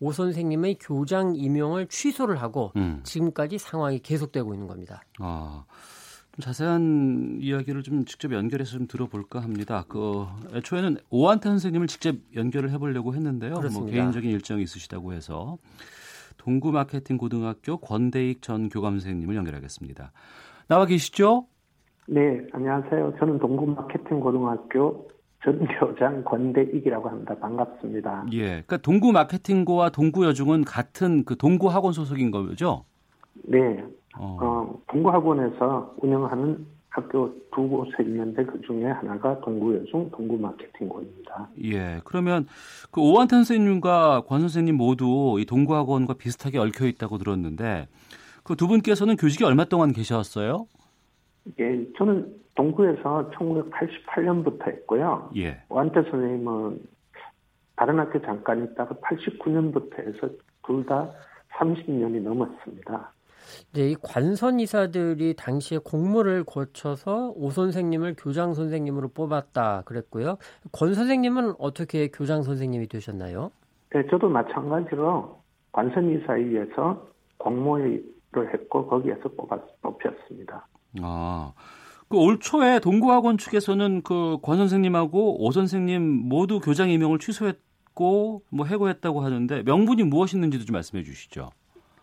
오 선생님의 교장 임용을 취소를 하고 음. 지금까지 상황이 계속되고 있는 겁니다. 아, 좀 자세한 이야기를 좀 직접 연결해서 좀 들어볼까 합니다. 그 애초에는 오한태 선생님을 직접 연결을 해보려고 했는데요. 뭐 그렇습니다. 개인적인 일정이 있으시다고 해서 동구 마케팅 고등학교 권대익 전 교감 선생님을 연결하겠습니다. 나와 계시죠? 네, 안녕하세요. 저는 동구 마케팅 고등학교 전교장 권대익이라고 합니다. 반갑습니다. 예, 그러니까 동구 마케팅고와 동구 여중은 같은 그 동구 학원 소속인 거죠? 네, 어, 어, 동구 학원에서 운영하는 학교 두 곳에 있는데 그 중에 하나가 동구여중 동구마케팅고입니다. 예, 그러면 그 오한태 선생님과 권 선생님 모두 이 동구학원과 비슷하게 얽혀 있다고 들었는데 그 두 분께서는 교직에 얼마 동안 계셨어요? 예, 저는 동구에서 1988년부터 했고요. 예. 오한태 선생님은 다른 학교 잠깐 있다가 89년부터 해서 둘 다 30년이 넘었습니다. 네, 이 관선 이사들이 당시에 공모를 거쳐서 오 선생님을 교장 선생님으로 뽑았다 그랬고요. 권 선생님은 어떻게 교장 선생님이 되셨나요? 네, 저도 마찬가지로 관선 이사에 의해서 공모를 했고 거기에서 뽑았, 뽑혔습니다. 아, 그올 초에 동구학원 측에서는 그 권 선생님하고 오 선생님 모두 교장 임명을 취소했고 뭐 해고했다고 하는데 명분이 무엇이있는지도 좀 말씀해 주시죠.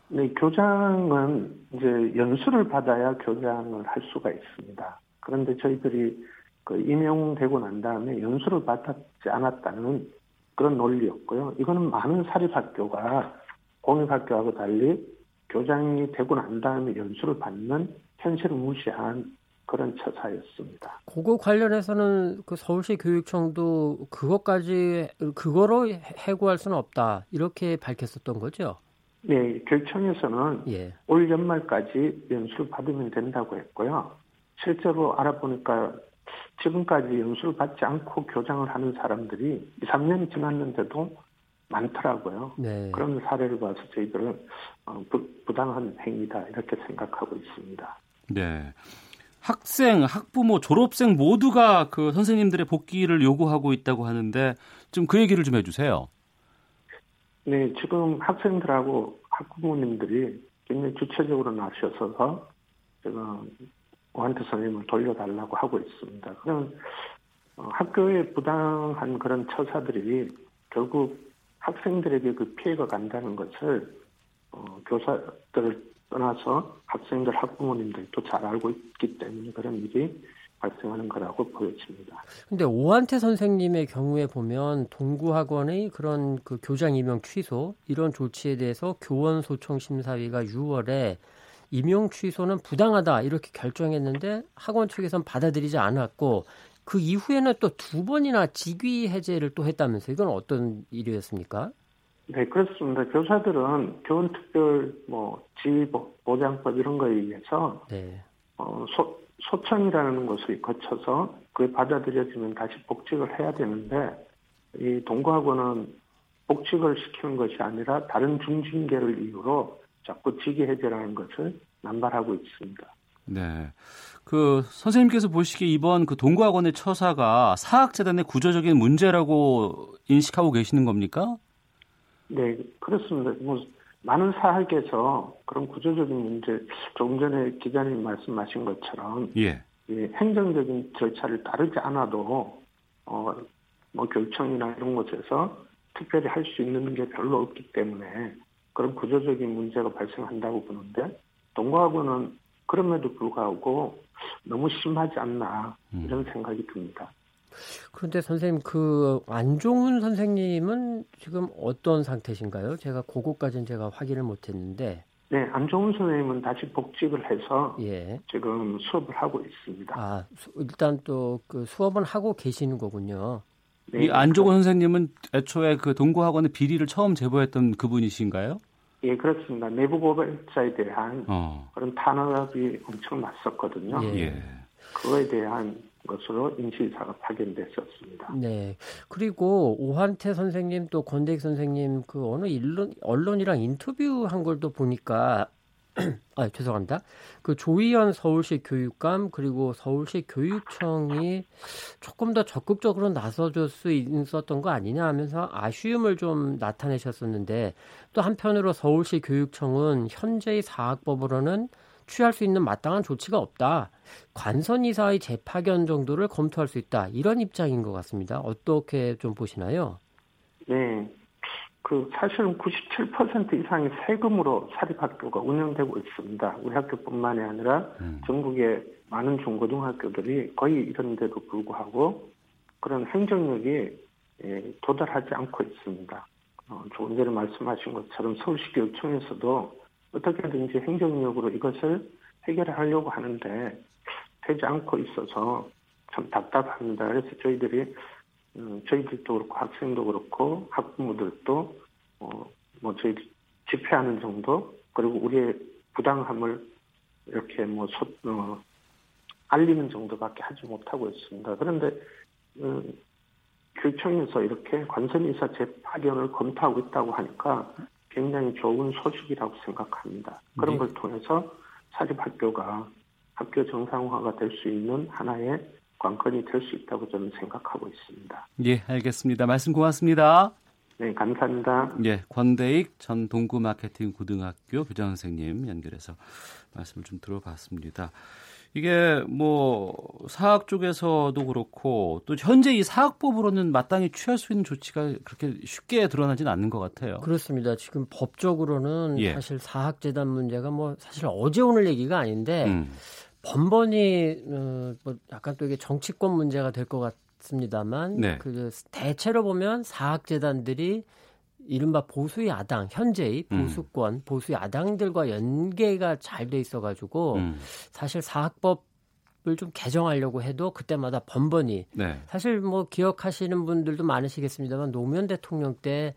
네, 교장은 이제 연수를 받아야 교장을 할 수가 있습니다. 그런데 저희들이 그 임용되고 난 다음에 연수를 받았지 않았다는 그런 논리였고요. 이거는 많은 사립학교가 공립학교하고 달리 교장이 되고 난 다음에 연수를 받는 현실을 무시한 그런 처사였습니다. 그거 관련해서는 그 서울시 교육청도 그것까지 그거로 해고할 수는 없다 이렇게 밝혔었던 거죠. 네, 교육청에서는 예. 올 연말까지 연수를 받으면 된다고 했고요. 실제로 알아보니까 지금까지 연수를 받지 않고 교장을 하는 사람들이 2, 3년이 지났는데도 많더라고요. 네. 그런 사례를 봐서 저희들은 어, 부, 부당한 행위다 이렇게 생각하고 있습니다. 네. 학생, 학부모, 졸업생 모두가 그 선생님들의 복귀를 요구하고 있다고 하는데 좀 그 얘기를 좀 해주세요. 네, 지금 학생들하고 학부모님들이 굉장히 주체적으로 나서서 제가 오한테 선생님을 돌려달라고 하고 있습니다. 그럼 어, 학교에 부당한 그런 처사들이 결국 학생들에게 그 피해가 간다는 것을 어, 교사들을 떠나서 학생들, 학부모님들도 잘 알고 있기 때문에 그런 일이 발생하는 거라고 보여집니다. 근데 오한태 선생님의 경우에 보면 동구학원의 그런 그 교장 임용 취소 이런 조치에 대해서 교원 소청 심사위가 6월에 임용 취소는 부당하다 이렇게 결정했는데 학원 측에선 받아들이지 않았고 그 이후에는 또 두 번이나 직위 해제를 또 했다면서 이건 어떤 일이었습니까? 네, 그렇습니다. 교사들은 교원 특별 뭐 지위 보장법 이런 거에 의해서 네. 어, 소, 소청이라는 것을 거쳐서 그게 받아들여지면 다시 복직을 해야 되는데 이 동거학원은 복직을 시키는 것이 아니라 다른 중징계를 이유로 자꾸 직위 해제라는 것을 남발하고 있습니다. 네. 그 선생님께서 보시기에 이번 그 동거학원의 처사가 사학재단의 구조적인 문제라고 인식하고 계시는 겁니까? 네, 그렇습니다. 뭐 많은 사학에서 그런 구조적인 문제, 조금 전에 기자님 말씀하신 것처럼 예. 예, 행정적인 절차를 따르지 않아도 어, 뭐 교육청이나 이런 곳에서 특별히 할 수 있는 게 별로 없기 때문에 그런 구조적인 문제가 발생한다고 보는데 동거학원은 그럼에도 불구하고 너무 심하지 않나 음. 이런 생각이 듭니다. 그런데 선생님 그 안종훈 선생님은 지금 어떤 상태신가요? 제가 그거까지는 제가 확인을 못했는데. 네, 안종훈 선생님은 다시 복직을 해서 예. 지금 수업을 하고 있습니다. 아, 수, 일단 또 그 수업은 하고 계시는 거군요. 네, 이 안종훈 선생님은 애초에 그 동구학원의 비리를 처음 제보했던 그분이신가요? 예, 그렇습니다. 내부 고발자에 대한 어. 그런 탄압이 엄청 났었거든요. 예. 그거에 대한 것으로 임시사가 파견됐었습니다. 네. 그리고 오한태 선생님 또 권대익 선생님 그 어느 일론, 언론이랑 인터뷰한 걸 또 보니까 아, 죄송합니다. 그 조희연 서울시 교육감 그리고 서울시 교육청이 조금 더 적극적으로 나서줄 수 있었던 거 아니냐 하면서 아쉬움을 좀 나타내셨었는데 또 한편으로 서울시 교육청은 현재의 사학법으로는 취할 수 있는 마땅한 조치가 없다. 관선 이사의 재파견 정도를 검토할 수 있다. 이런 입장인 것 같습니다. 어떻게 좀 보시나요? 네. 그 사실은 97% 이상의 세금으로 사립학교가 운영되고 있습니다. 우리 학교뿐만이 아니라 음. 전국의 많은 중고등학교들이 거의 이런 데도 불구하고 그런 행정력이 예, 도달하지 않고 있습니다. 어, 조금 전에 말씀하신 것처럼 서울시 교육청에서도 어떻게든지 행정력으로 이것을 해결하려고 하는데 되지 않고 있어서 참 답답합니다. 그래서 저희들이 음, 저희들도 그렇고 학생도 그렇고 학부모들도 어, 뭐 저희 집회하는 정도 그리고 우리의 부당함을 이렇게 뭐 소, 어, 알리는 정도밖에 하지 못하고 있습니다. 그런데 음, 교육청에서 이렇게 관선이사 재파견을 검토하고 있다고 하니까 굉장히 좋은 소식이라고 생각합니다. 그런 네. 걸 통해서 사립학교가 학교 정상화가 될 수 있는 하나의 관건이 될 수 있다고 저는 생각하고 있습니다. 예, 알겠습니다. 말씀 고맙습니다. 네, 감사합니다. 예, 권대익 전 동구 마케팅 고등학교 교장 선생님 연결해서 말씀을 좀 들어봤습니다. 이게 뭐 사학 쪽에서도 그렇고 또 현재 이 사학법으로는 마땅히 취할 수 있는 조치가 그렇게 쉽게 드러나지는 않는 것 같아요. 그렇습니다. 지금 법적으로는 예. 사실 사학재단 문제가 뭐 사실 어제 오늘 얘기가 아닌데 음. 번번이 어, 뭐 약간 또 이게 정치권 문제가 될 것 같습니다만 네. 그 대체로 보면 사학재단들이 이른바 보수 야당 현재의 음. 보수권 음. 보수 야당들과 연계가 잘 돼 있어가지고 음. 사실 사학법 을 좀 개정하려고 해도 그때마다 번번이 네. 사실 뭐 기억하시는 분들도 많으시겠습니다만 노무현 대통령 때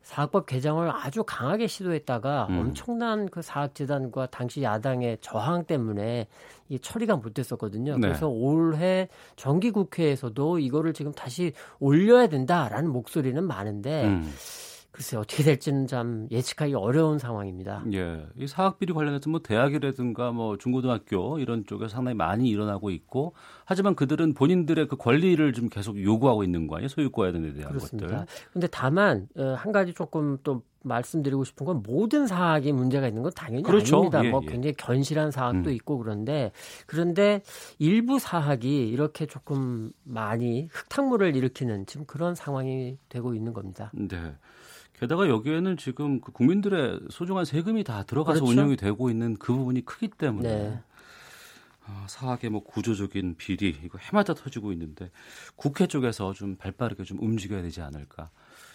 사학법 개정을 아주 강하게 시도했다가 음. 엄청난 그 사학재단과 당시 야당의 저항 때문에 이 처리가 못 됐었거든요. 네. 그래서 올해 정기국회에서도 이거를 지금 다시 올려야 된다라는 목소리는 많은데 음. 글쎄 어떻게 될지는 참 예측하기 어려운 상황입니다. 예, 이 사학 비리 관련해서 뭐 대학이라든가 뭐 중고등학교 이런 쪽에 상당히 많이 일어나고 있고 하지만 그들은 본인들의 그 권리를 좀 계속 요구하고 있는 거 아니에요? 소유권에 대한 그렇습니다. 것들. 근데 다만 어, 한 가지 조금 또 말씀드리고 싶은 건 모든 사학이 문제가 있는 건 당연히 그렇죠. 아닙니다. 예, 뭐 예. 굉장히 견실한 사학도 음. 있고 그런데 그런데 일부 사학이 이렇게 조금 많이 흙탕물을 일으키는 지금 그런 상황이 되고 있는 겁니다. 네. 게다가 여기에는 지금 그 국민들의 소중한 세금이 다 들어가서 그렇죠? 운영이 되고 있는 그 부분이 크기 때문에 네. 어, 사학의 뭐 구조적인 비리 이거 해마다 터지고 있는데 국회 쪽에서 좀 발빠르게 좀 움직여야 되지 않을까.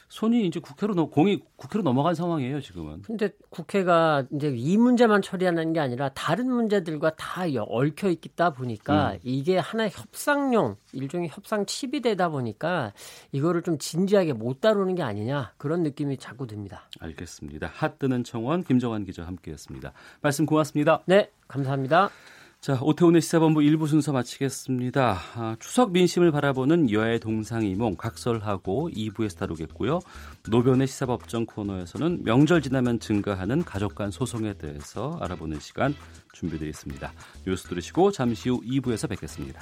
손이 이제 국회로 넘, 공이 국회로 넘어간 상황이에요 지금은. 근데 국회가 이제 이 문제만 처리하는 게 아니라 다른 문제들과 다 얽혀 있다 보니까 음. 이게 하나의 협상용 일종의 협상 칩이 되다 보니까 이거를 좀 진지하게 못 다루는 게 아니냐 그런 느낌이 자꾸 듭니다. 알겠습니다. 핫 뜨는 청원 김정환 기자 함께했습니다. 말씀 고맙습니다. 네, 감사합니다. 자, 오태훈의 시사본부 1부 순서 마치겠습니다. 아, 추석 민심을 바라보는 여의 동상이몽 각설하고 2부에서 다루겠고요. 노변의 시사법정 코너에서는 명절 지나면 증가하는 가족 간 소송에 대해서 알아보는 시간 준비되어 있습니다. 뉴스 들으시고 잠시 후 2부에서 뵙겠습니다.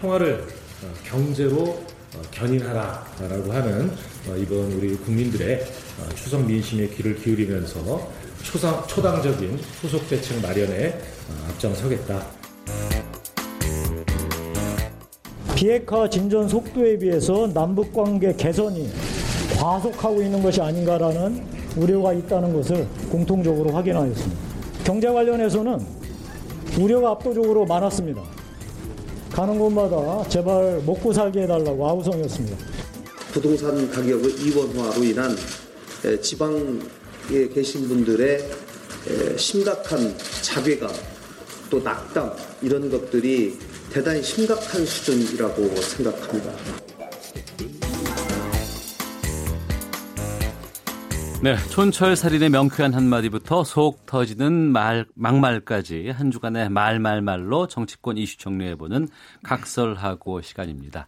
평화를 어, 경제로 어, 견인하라라고 하는 어, 이번 우리 국민들의 추석 민심에 귀를 기울이면서 초상, 초당적인 후속 대책 마련에 앞장서겠다. 비핵화 진전 속도에 비해서 남북 관계 개선이 과속하고 있는 것이 아닌가라는 우려가 있다는 것을 공통적으로 확인하였습니다. 경제 관련해서는 우려가 압도적으로 많았습니다. 가는 곳마다 제발 먹고 살게 해달라고 아우성이었습니다. 부동산 가격의 이원화로 인한 지방에 계신 분들의 심각한 자괴감 또 낙담 이런 것들이 대단히 심각한 수준이라고 생각합니다. 네, 촌철 살인의 명쾌한 한마디부터 속 터지는 말, 막말까지 한 주간의 말말말로 정치권 이슈 정리해보는 각설하고 시간입니다.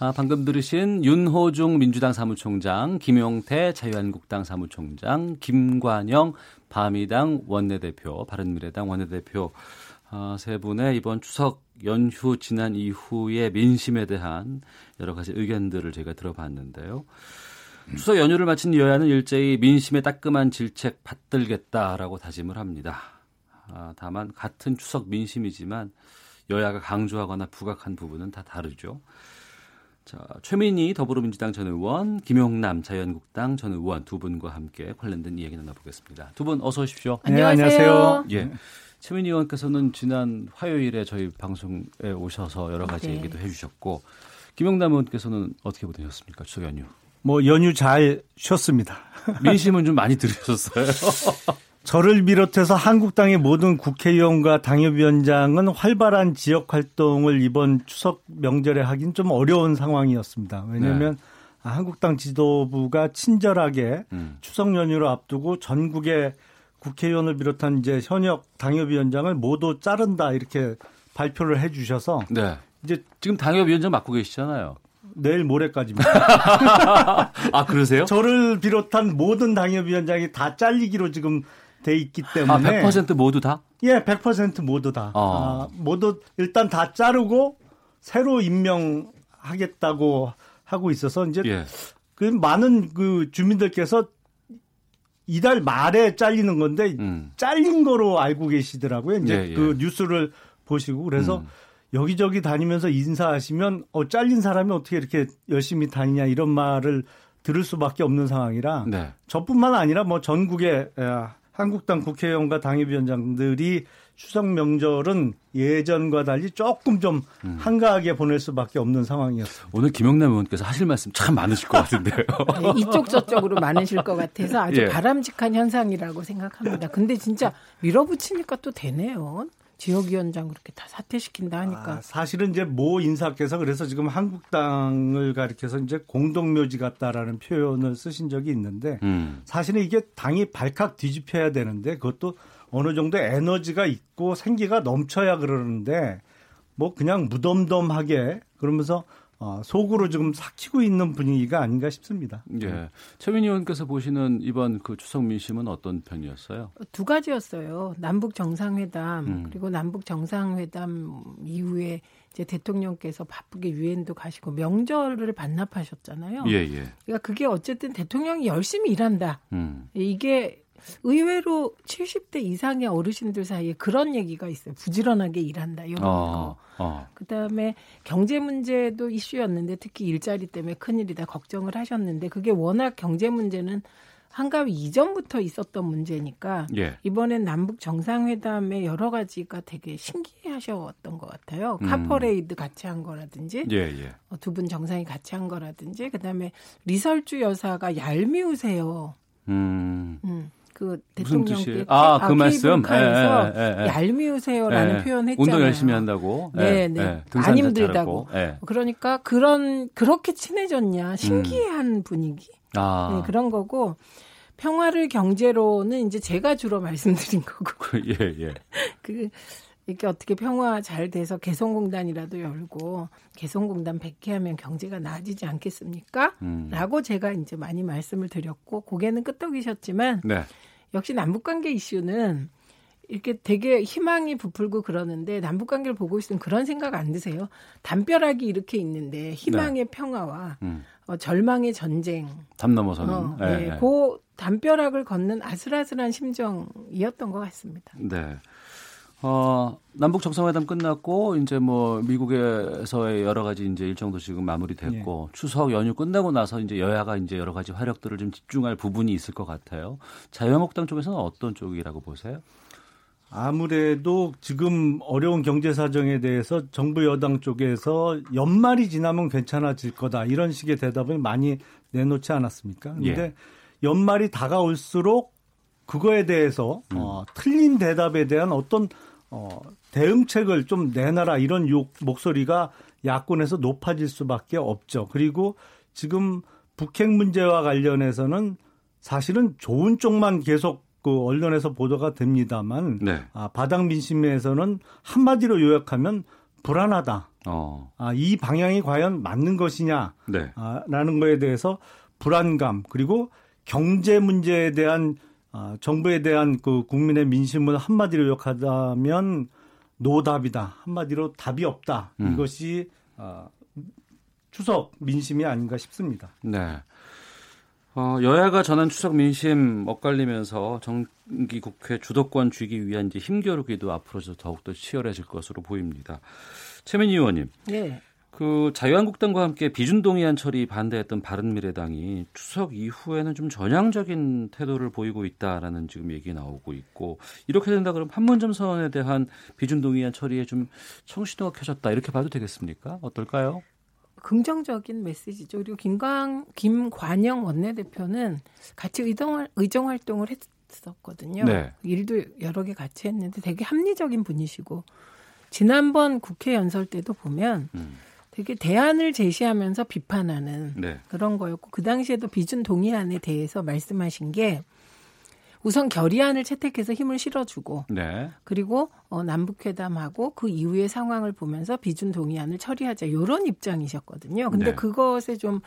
아, 방금 들으신 윤호중 민주당 사무총장, 김용태 자유한국당 사무총장, 김관영 바미당 원내대표, 바른미래당 원내대표 아, 세 분의 이번 추석 연휴 지난 이후의 민심에 대한 여러 가지 의견들을 제가 들어봤는데요. 추석 연휴를 마친 여야는 일제히 민심의 따끔한 질책 받들겠다라고 다짐을 합니다. 아, 다만 같은 추석 민심이지만 여야가 강조하거나 부각한 부분은 다 다르죠. 자, 최민희 더불어민주당 전 의원, 김용남 자유한국당 전 의원 두 분과 함께 관련된 이야기 나눠보겠습니다. 두 분 어서 오십시오. 네, 안녕하세요. 예. 최민희 의원께서는 지난 화요일에 저희 방송에 오셔서 여러 가지 네. 얘기도 해주셨고 김용남 의원께서는 어떻게 보내셨습니까? 추석 연휴. 뭐 연휴 잘 쉬었습니다. 민심은 좀 많이 들으셨어요. 저를 비롯해서 한국당의 모든 국회의원과 당협위원장은 활발한 지역 활동을 이번 추석 명절에 하긴 좀 어려운 상황이었습니다. 왜냐하면 네. 한국당 지도부가 친절하게 음. 추석 연휴를 앞두고 전국의 국회의원을 비롯한 이제 현역 당협위원장을 모두 자른다 이렇게 발표를 해 주셔서 네. 이제 지금 당협위원장 맡고 계시잖아요. 내일 모레까지입니다. 아 그러세요? 저를 비롯한 모든 당협위원장이 다 잘리기로 지금 돼 있기 때문에 아, 100% 모두 다? 예, 100% 모두 다. 어. 아, 모두 일단 다 자르고 새로 임명하겠다고 하고 있어서 이제 예. 그 많은 그 주민들께서 이달 말에 잘리는 건데 음. 잘린 거로 알고 계시더라고요. 이제 예, 예. 그 뉴스를 보시고 그래서 음. 여기저기 다니면서 인사하시면 어 잘린 사람이 어떻게 이렇게 열심히 다니냐 이런 말을 들을 수밖에 없는 상황이라 네. 저뿐만 아니라 뭐 전국의 한국당 국회의원과 당협위원장들이 추석 명절은 예전과 달리 조금 좀 음. 한가하게 보낼 수밖에 없는 상황이었습니다. 오늘 김영남 의원께서 하실 말씀 참 많으실 것 같은데요. 네, 이쪽 저쪽으로 많으실 것 같아서 아주 예. 바람직한 현상이라고 생각합니다. 근데 진짜 밀어붙이니까 또 되네요. 지역위원장 그렇게 다 사퇴시킨다 하니까. 아, 사실은 이제 모 인사께서 그래서 지금 한국당을 가리켜서 이제 공동묘지 같다라는 표현을 쓰신 적이 있는데 음. 사실은 이게 당이 발칵 뒤집혀야 되는데 그것도 어느 정도 에너지가 있고 생기가 넘쳐야 그러는데 뭐 그냥 무덤덤하게 그러면서 어, 속으로 지금 삭히고 있는 분위기가 아닌가 싶습니다. 예. 최민희 의원께서 보시는 이번 그 추석 민심은 어떤 편이었어요? 두 가지였어요. 남북 정상회담 음. 그리고 남북 정상회담 이후에 이제 대통령께서 바쁘게 유엔도 가시고 명절을 반납하셨잖아요. 예, 예. 그러니까 그게 어쨌든 대통령이 열심히 일한다. 음. 이게 의외로 70대 이상의 어르신들 사이에 그런 얘기가 있어요. 부지런하게 일한다 이런 어, 거. 어. 그다음에 경제 문제도 이슈였는데 특히 일자리 때문에 큰일이다 걱정을 하셨는데 그게 워낙 경제 문제는 한가위 이전부터 있었던 문제니까 예. 이번엔 남북 정상회담의 여러 가지가 되게 신기하셨던 것 같아요. 음. 카퍼레이드 같이 한 거라든지 예, 예. 어, 두분 정상이 같이 한 거라든지 그다음에 리설주 여사가 얄미우세요. 음. 음. 그 대통령께 아, 그 말씀 에서 예, 예, 예, 얄미우세요라는 예. 표현 했잖아요. 운동 열심히 한다고. 네, 네. 네. 안 힘들다고. 그러니까 그런 그렇게 친해졌냐 신기한 음. 분위기. 아. 네, 그런 거고 평화를 경제로는 이제 제가 주로 말씀드린 거고. 예, 예. 그 이렇게 어떻게 평화 잘 돼서 개성공단이라도 열고 개성공단 100개 하면 경제가 나아지지 않겠습니까? 음. 라고 제가 이제 많이 말씀을 드렸고 고개는 끄덕이셨지만 네. 역시 남북관계 이슈는 이렇게 되게 희망이 부풀고 그러는데 남북 관계를 보고 있으면 그런 생각 안 드세요? 담벼락이 이렇게 있는데 희망의 네. 평화와 음. 어, 절망의 전쟁. 담 넘어서는. 어, 네, 네. 그 담벼락을 걷는 아슬아슬한 심정이었던 것 같습니다. 네. 어, 남북 정상회담 끝났고 이제 뭐 미국에서의 여러 가지 이제 일정도 지금 마무리됐고 예. 추석 연휴 끝나고 나서 이제 여야가 이제 여러 가지 화력들을 좀 집중할 부분이 있을 것 같아요. 자유한국당 쪽에서는 어떤 쪽이라고 보세요? 아무래도 지금 어려운 경제 사정에 대해서 정부 여당 쪽에서 연말이 지나면 괜찮아질 거다 이런 식의 대답을 많이 내놓지 않았습니까? 근데 예. 연말이 다가올수록 그거에 대해서 음. 어, 틀린 대답에 대한 어떤 어, 대응책을 좀 내놔라 이런 욕, 목소리가 야권에서 높아질 수밖에 없죠. 그리고 지금 북핵 문제와 관련해서는 사실은 좋은 쪽만 계속 그 언론에서 보도가 됩니다만 네. 아, 바닥 민심에서는 한마디로 요약하면 불안하다. 어. 아, 이 방향이 과연 맞는 것이냐라는 네. 아, 거에 대해서 불안감 그리고 경제 문제에 대한 아, 정부에 대한 그 국민의 민심을 한마디로 요약하자면 노답이다. 한마디로 답이 없다. 음. 이것이 어, 추석 민심이 아닌가 싶습니다. 네. 어, 여야가 전한 추석 민심 엇갈리면서 정기 국회 주도권 쥐기 위한 이제 힘겨루기도 앞으로 더욱더 치열해질 것으로 보입니다. 최민희 의원님. 네. 그 자유한국당과 함께 비준동의안 처리 반대했던 바른미래당이 추석 이후에는 좀 전향적인 태도를 보이고 있다라는 지금 얘기 나오고 있고 이렇게 된다 그러면 판문점 선언에 대한 비준동의안 처리에 좀 청신호가 켜졌다 이렇게 봐도 되겠습니까? 어떨까요? 긍정적인 메시지죠. 그리고 김광 김관영 원내대표는 같이 의정 의정 활동을 했었거든요. 네. 일도 여러 개 같이 했는데 되게 합리적인 분이시고 지난번 국회 연설 때도 보면 음. 되게 대안을 제시하면서 비판하는 네. 그런 거였고 그 당시에도 비준 동의안에 대해서 말씀하신 게 우선 결의안을 채택해서 힘을 실어주고 네. 그리고 어, 남북회담하고 그 이후의 상황을 보면서 비준 동의안을 처리하자 이런 입장이셨거든요. 근데 네. 그것에 좀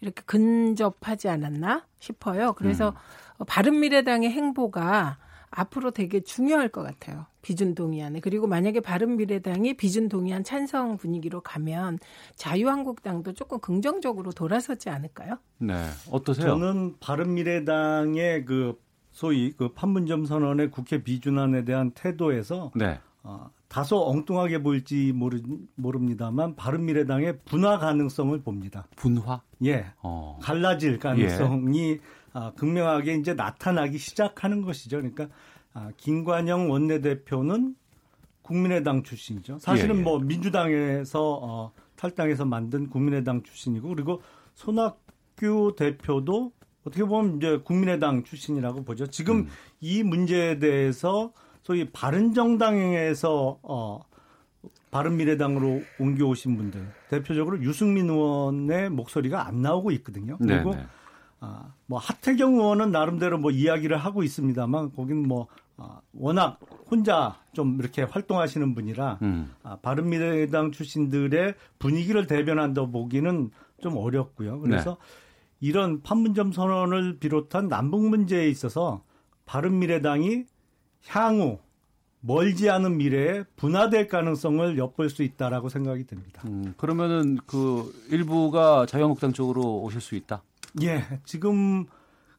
이렇게 근접하지 않았나 싶어요. 그래서 음. 어, 바른미래당의 행보가 앞으로 되게 중요할 것 같아요. 비준 동의안에. 그리고 만약에 바른 미래당이 비준 동의안 찬성 분위기로 가면 자유한국당도 조금 긍정적으로 돌아서지 않을까요? 네. 어떠세요? 저는 바른 미래당의 그 소위 그 판문점 선언의 국회 비준안에 대한 태도에서 네. 어, 다소 엉뚱하게 보일지 모르, 모릅니다만 바른미래당의 분화 가능성을 봅니다. 분화? 예. 어. 갈라질 가능성이 예. 아, 극명하게 이제 나타나기 시작하는 것이죠. 그러니까 아, 김관영 원내대표는 국민의당 출신이죠. 사실은 예, 예. 뭐 민주당에서 어, 탈당해서 만든 국민의당 출신이고 그리고 손학규 대표도 어떻게 보면 이제 국민의당 출신이라고 보죠. 지금 음. 이 문제에 대해서 소위 바른정당에서 어 바른미래당으로 옮겨오신 분들 대표적으로 유승민 의원의 목소리가 안 나오고 있거든요. 그리고 네네. 아, 뭐 하태경 의원은 나름대로 뭐 이야기를 하고 있습니다만 거긴 뭐 아, 워낙 혼자 좀 이렇게 활동하시는 분이라 음. 아, 바른미래당 출신들의 분위기를 대변한다 보기는 좀 어렵고요. 그래서 네. 이런 판문점 선언을 비롯한 남북 문제에 있어서 바른미래당이 향후 멀지 않은 미래에 분화될 가능성을 엿볼 수 있다라고 생각이 듭니다. 음, 그러면은 그 일부가 자유한국당 쪽으로 오실 수 있다? 예, 지금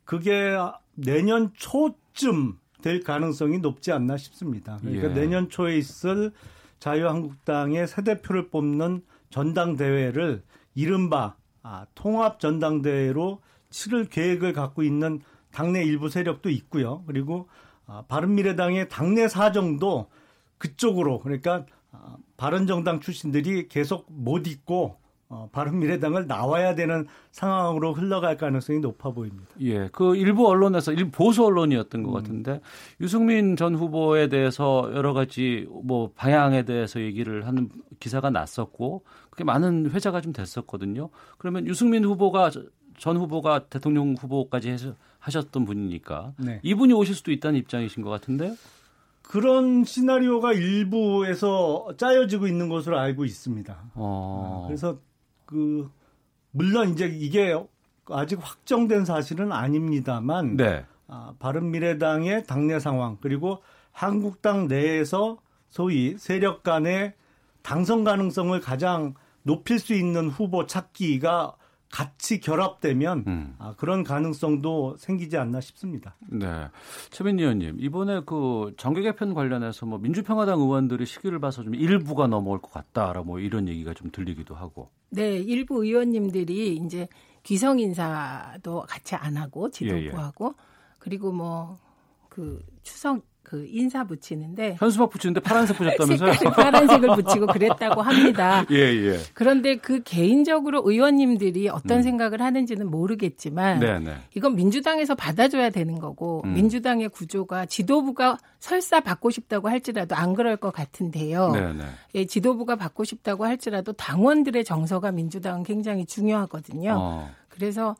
그게 내년 초쯤 될 가능성이 높지 않나 싶습니다. 그러니까 예. 내년 초에 있을 자유한국당의 새 대표를 뽑는 전당대회를 이른바 아, 통합 전당대회로 치를 계획을 갖고 있는 당내 일부 세력도 있고요. 그리고 아, 바른미래당의 당내 사정도 그쪽으로 그러니까 아, 바른정당 출신들이 계속 못 있고 어, 바른미래당을 나와야 되는 상황으로 흘러갈 가능성이 높아 보입니다. 예, 그 일부 언론에서 일부 보수 언론이었던 것 음. 같은데 유승민 전 후보에 대해서 여러 가지 뭐 방향에 대해서 얘기를 하는 기사가 났었고 그게 많은 회자가 좀 됐었거든요. 그러면 유승민 후보가 전 후보가 대통령 후보까지 해서 하셨던 분이니까 네. 이분이 오실 수도 있다는 입장이신 것 같은데요. 그런 시나리오가 일부에서 짜여지고 있는 것으로 알고 있습니다. 어. 그래서 그 물론 이제 이게 아직 확정된 사실은 아닙니다만 네. 아, 바른 미래당의 당내 상황 그리고 한국당 내에서 소위 세력 간의 당선 가능성을 가장 높일 수 있는 후보 찾기가 같이 결합되면 음. 아, 그런 가능성도 생기지 않나 싶습니다. 네, 최민희 의원님 이번에 그 정계 개편 관련해서 뭐 민주평화당 의원들이 시기를 봐서 좀 일부가 넘어올 것 같다라 뭐 이런 얘기가 좀 들리기도 하고. 네, 일부 의원님들이 이제 기성 인사도 같이 안 하고 지도부하고 예, 예. 그리고 뭐 그 추석 그 인사 붙이는데 현수막 붙이는데 파란색 붙였다면서요? 파란색을 붙이고 그랬다고 합니다. 예, 예. 그런데 그 개인적으로 의원님들이 어떤 음. 생각을 하는지는 모르겠지만 네, 네. 이건 민주당에서 받아줘야 되는 거고 음. 민주당의 구조가 지도부가 설사 받고 싶다고 할지라도 안 그럴 것 같은데요. 네, 네. 예, 지도부가 받고 싶다고 할지라도 당원들의 정서가 민주당은 굉장히 중요하거든요. 어. 그래서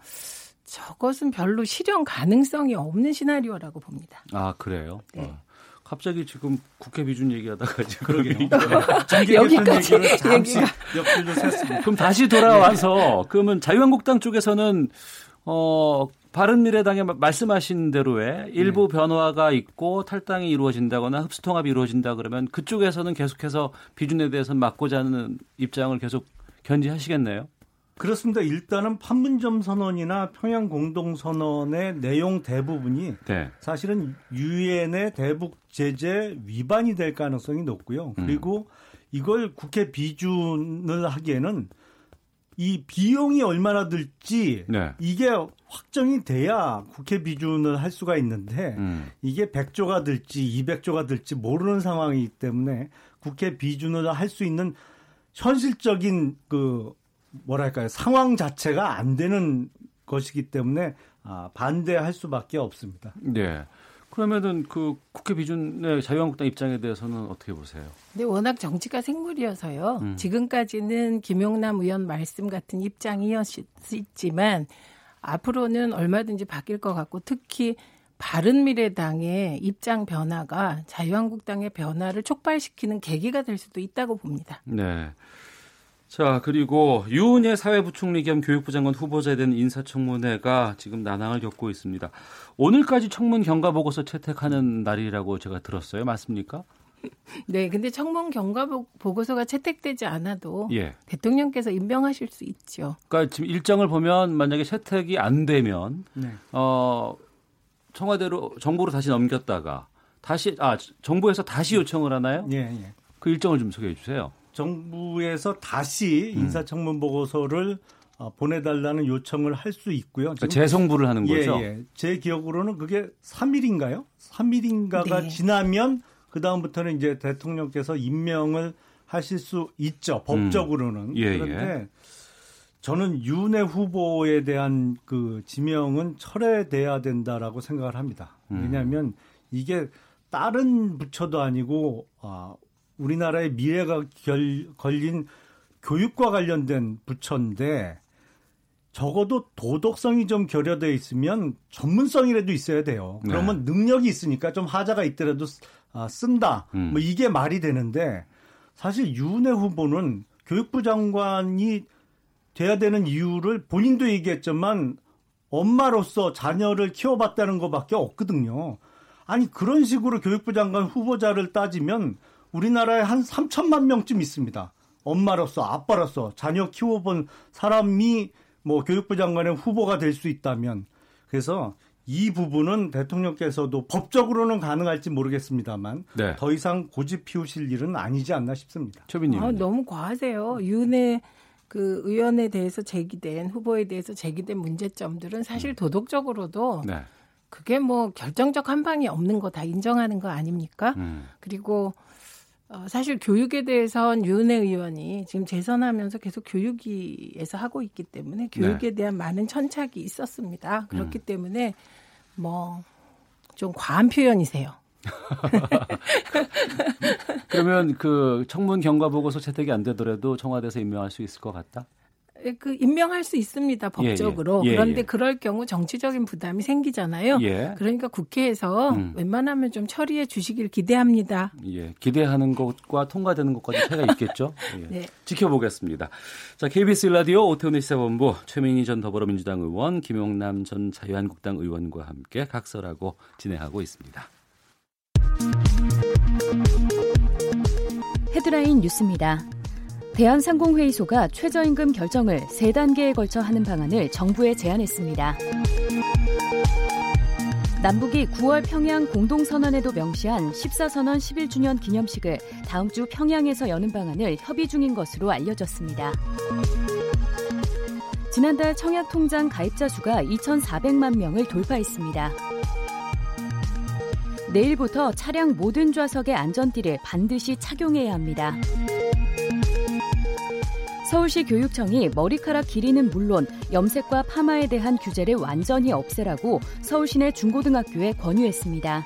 저것은 별로 실현 가능성이 없는 시나리오라고 봅니다. 아 그래요? 네. 어. 갑자기 지금 국회 비준 얘기하다가 지금 그러게요. 네. 여기까지 얘기를 잠시 옆길로 샜습니다. 그럼 다시 돌아와서 그러면 자유한국당 쪽에서는 어 바른미래당에 말씀하신 대로의 일부 네. 변화가 있고 탈당이 이루어진다거나 흡수 통합이 이루어진다 그러면 그쪽에서는 계속해서 비준에 대해서 막고자 하는 입장을 계속 견지하시겠네요. 그렇습니다. 일단은 판문점 선언이나 평양 공동 선언의 내용 대부분이 네. 사실은 유엔의 대북 제재 위반이 될 가능성이 높고요. 음. 그리고 음. 이걸 국회 비준을 하기에는 이 비용이 얼마나 들지 네. 이게 확정이 돼야 국회 비준을 할 수가 있는데 음. 이게 100조가 들지 200조가 들지 모르는 상황이기 때문에 국회 비준을 할 수 있는 현실적인 그 뭐랄까요 상황 자체가 안 되는 것이기 때문에 아, 반대할 수밖에 없습니다. 네. 그러면은 그 국회 비준의 자유한국당 입장에 대해서는 어떻게 보세요? 네, 워낙 정치가 생물이어서요. 음. 지금까지는 김용남 의원 말씀 같은 입장이었지만 앞으로는 얼마든지 바뀔 것 같고 특히 바른미래당의 입장 변화가 자유한국당의 변화를 촉발시키는 계기가 될 수도 있다고 봅니다. 네. 자, 그리고 유은혜 사회부총리 겸 교육부 장관 후보자에 대한 인사청문회가 지금 난항을 겪고 있습니다. 오늘까지 청문 경과 보고서 채택하는 날이라고 제가 들었어요. 맞습니까? 네, 근데 청문 경과 보고서가 채택되지 않아도 예. 대통령께서 임명하실 수 있죠. 그러니까 지금 일정을 보면 만약에 채택이 안 되면 네. 어 청와대로 정부로 다시 넘겼다가 다시 아 정부에서 다시 요청을 하나요? 예, 예. 그 일정을 좀 소개해 주세요. 정부에서 다시 음. 인사청문 보고서를 어, 보내달라는 요청을 할 수 있고요. 그러니까 재송부를 하는 예, 거죠. 예. 제 기억으로는 그게 3일인가요? 3일인가가 네. 지나면 그 다음부터는 이제 대통령께서 임명을 하실 수 있죠. 법적으로는. 음. 예, 예. 그런데 저는 윤회 후보에 대한 그 지명은 철회돼야 된다라고 생각을 합니다. 음. 왜냐하면 이게 다른 부처도 아니고 아, 우리나라의 미래가 결, 걸린 교육과 관련된 부처인데 적어도 도덕성이 좀 결여되어 있으면 전문성이라도 있어야 돼요. 네. 그러면 네. 능력이 있으니까 좀 하자가 있더라도 아, 쓴다. 음. 뭐 이게 말이 되는데 사실 유은혜 후보는 교육부 장관이 돼야 되는 이유를 본인도 얘기했지만 엄마로서 자녀를 키워봤다는 것밖에 없거든요. 아니 그런 식으로 교육부 장관 후보자를 따지면 우리나라에 한 3천만 명쯤 있습니다. 엄마로서 아빠로서 자녀 키워본 사람이 뭐 교육부 장관의 후보가 될 수 있다면 그래서 이 부분은 대통령께서도 법적으로는 가능할지 모르겠습니다만 네. 더 이상 고집 피우실 일은 아니지 않나 싶습니다. 최빈님. 아, 너무 과하세요. 윤회 그 의원에 대해서 제기된 후보에 대해서 제기된 문제점들은 사실 음. 도덕적으로도 네. 그게 뭐 결정적 한 방이 없는 거 다 인정하는 거 아닙니까? 음. 그리고 어, 사실 교육에 대해선 유은혜 의원이 지금 재선하면서 계속 교육위에서 하고 있기 때문에 교육에 네. 대한 많은 천착이 있었습니다. 그렇기 음. 때문에 뭐 좀 과한 표현이세요. 그러면 그 청문 경과 보고서 채택이 안 되더라도 청와대에서 임명할 수 있을 것 같다? 예, 그 임명할 수 있습니다 법적으로 예, 예. 예 그런데 예. 그럴 경우 정치적인 부담이 생기잖아요. 예. 그러니까 국회에서 음. 웬만하면 좀 처리해 주시길 기대합니다. 예, 기대하는 것과 통과되는 것까지 차이가 있겠죠. 네. 지켜보겠습니다. 자, KBS 라디오 오태훈의 시사본부 최민희 전 더불어민주당 의원, 김용남 전 자유한국당 의원과 함께 각설하고 진행하고 있습니다. 헤드라인 뉴스입니다. 대한상공회의소가 최저임금 결정을 세 단계에 걸쳐 하는 방안을 정부에 제안했습니다. 남북이 9월 평양 공동선언에도 명시한 14선언 11주년 기념식을 다음 주 평양에서 여는 방안을 협의 중인 것으로 알려졌습니다. 지난달 청약통장 가입자 수가 2,400만 명을 돌파했습니다. 내일부터 차량 모든 좌석의 안전띠를 반드시 착용해야 합니다. 서울시 교육청이 머리카락 길이는 물론 염색과 파마에 대한 규제를 완전히 없애라고 서울시내 중고등학교에 권유했습니다.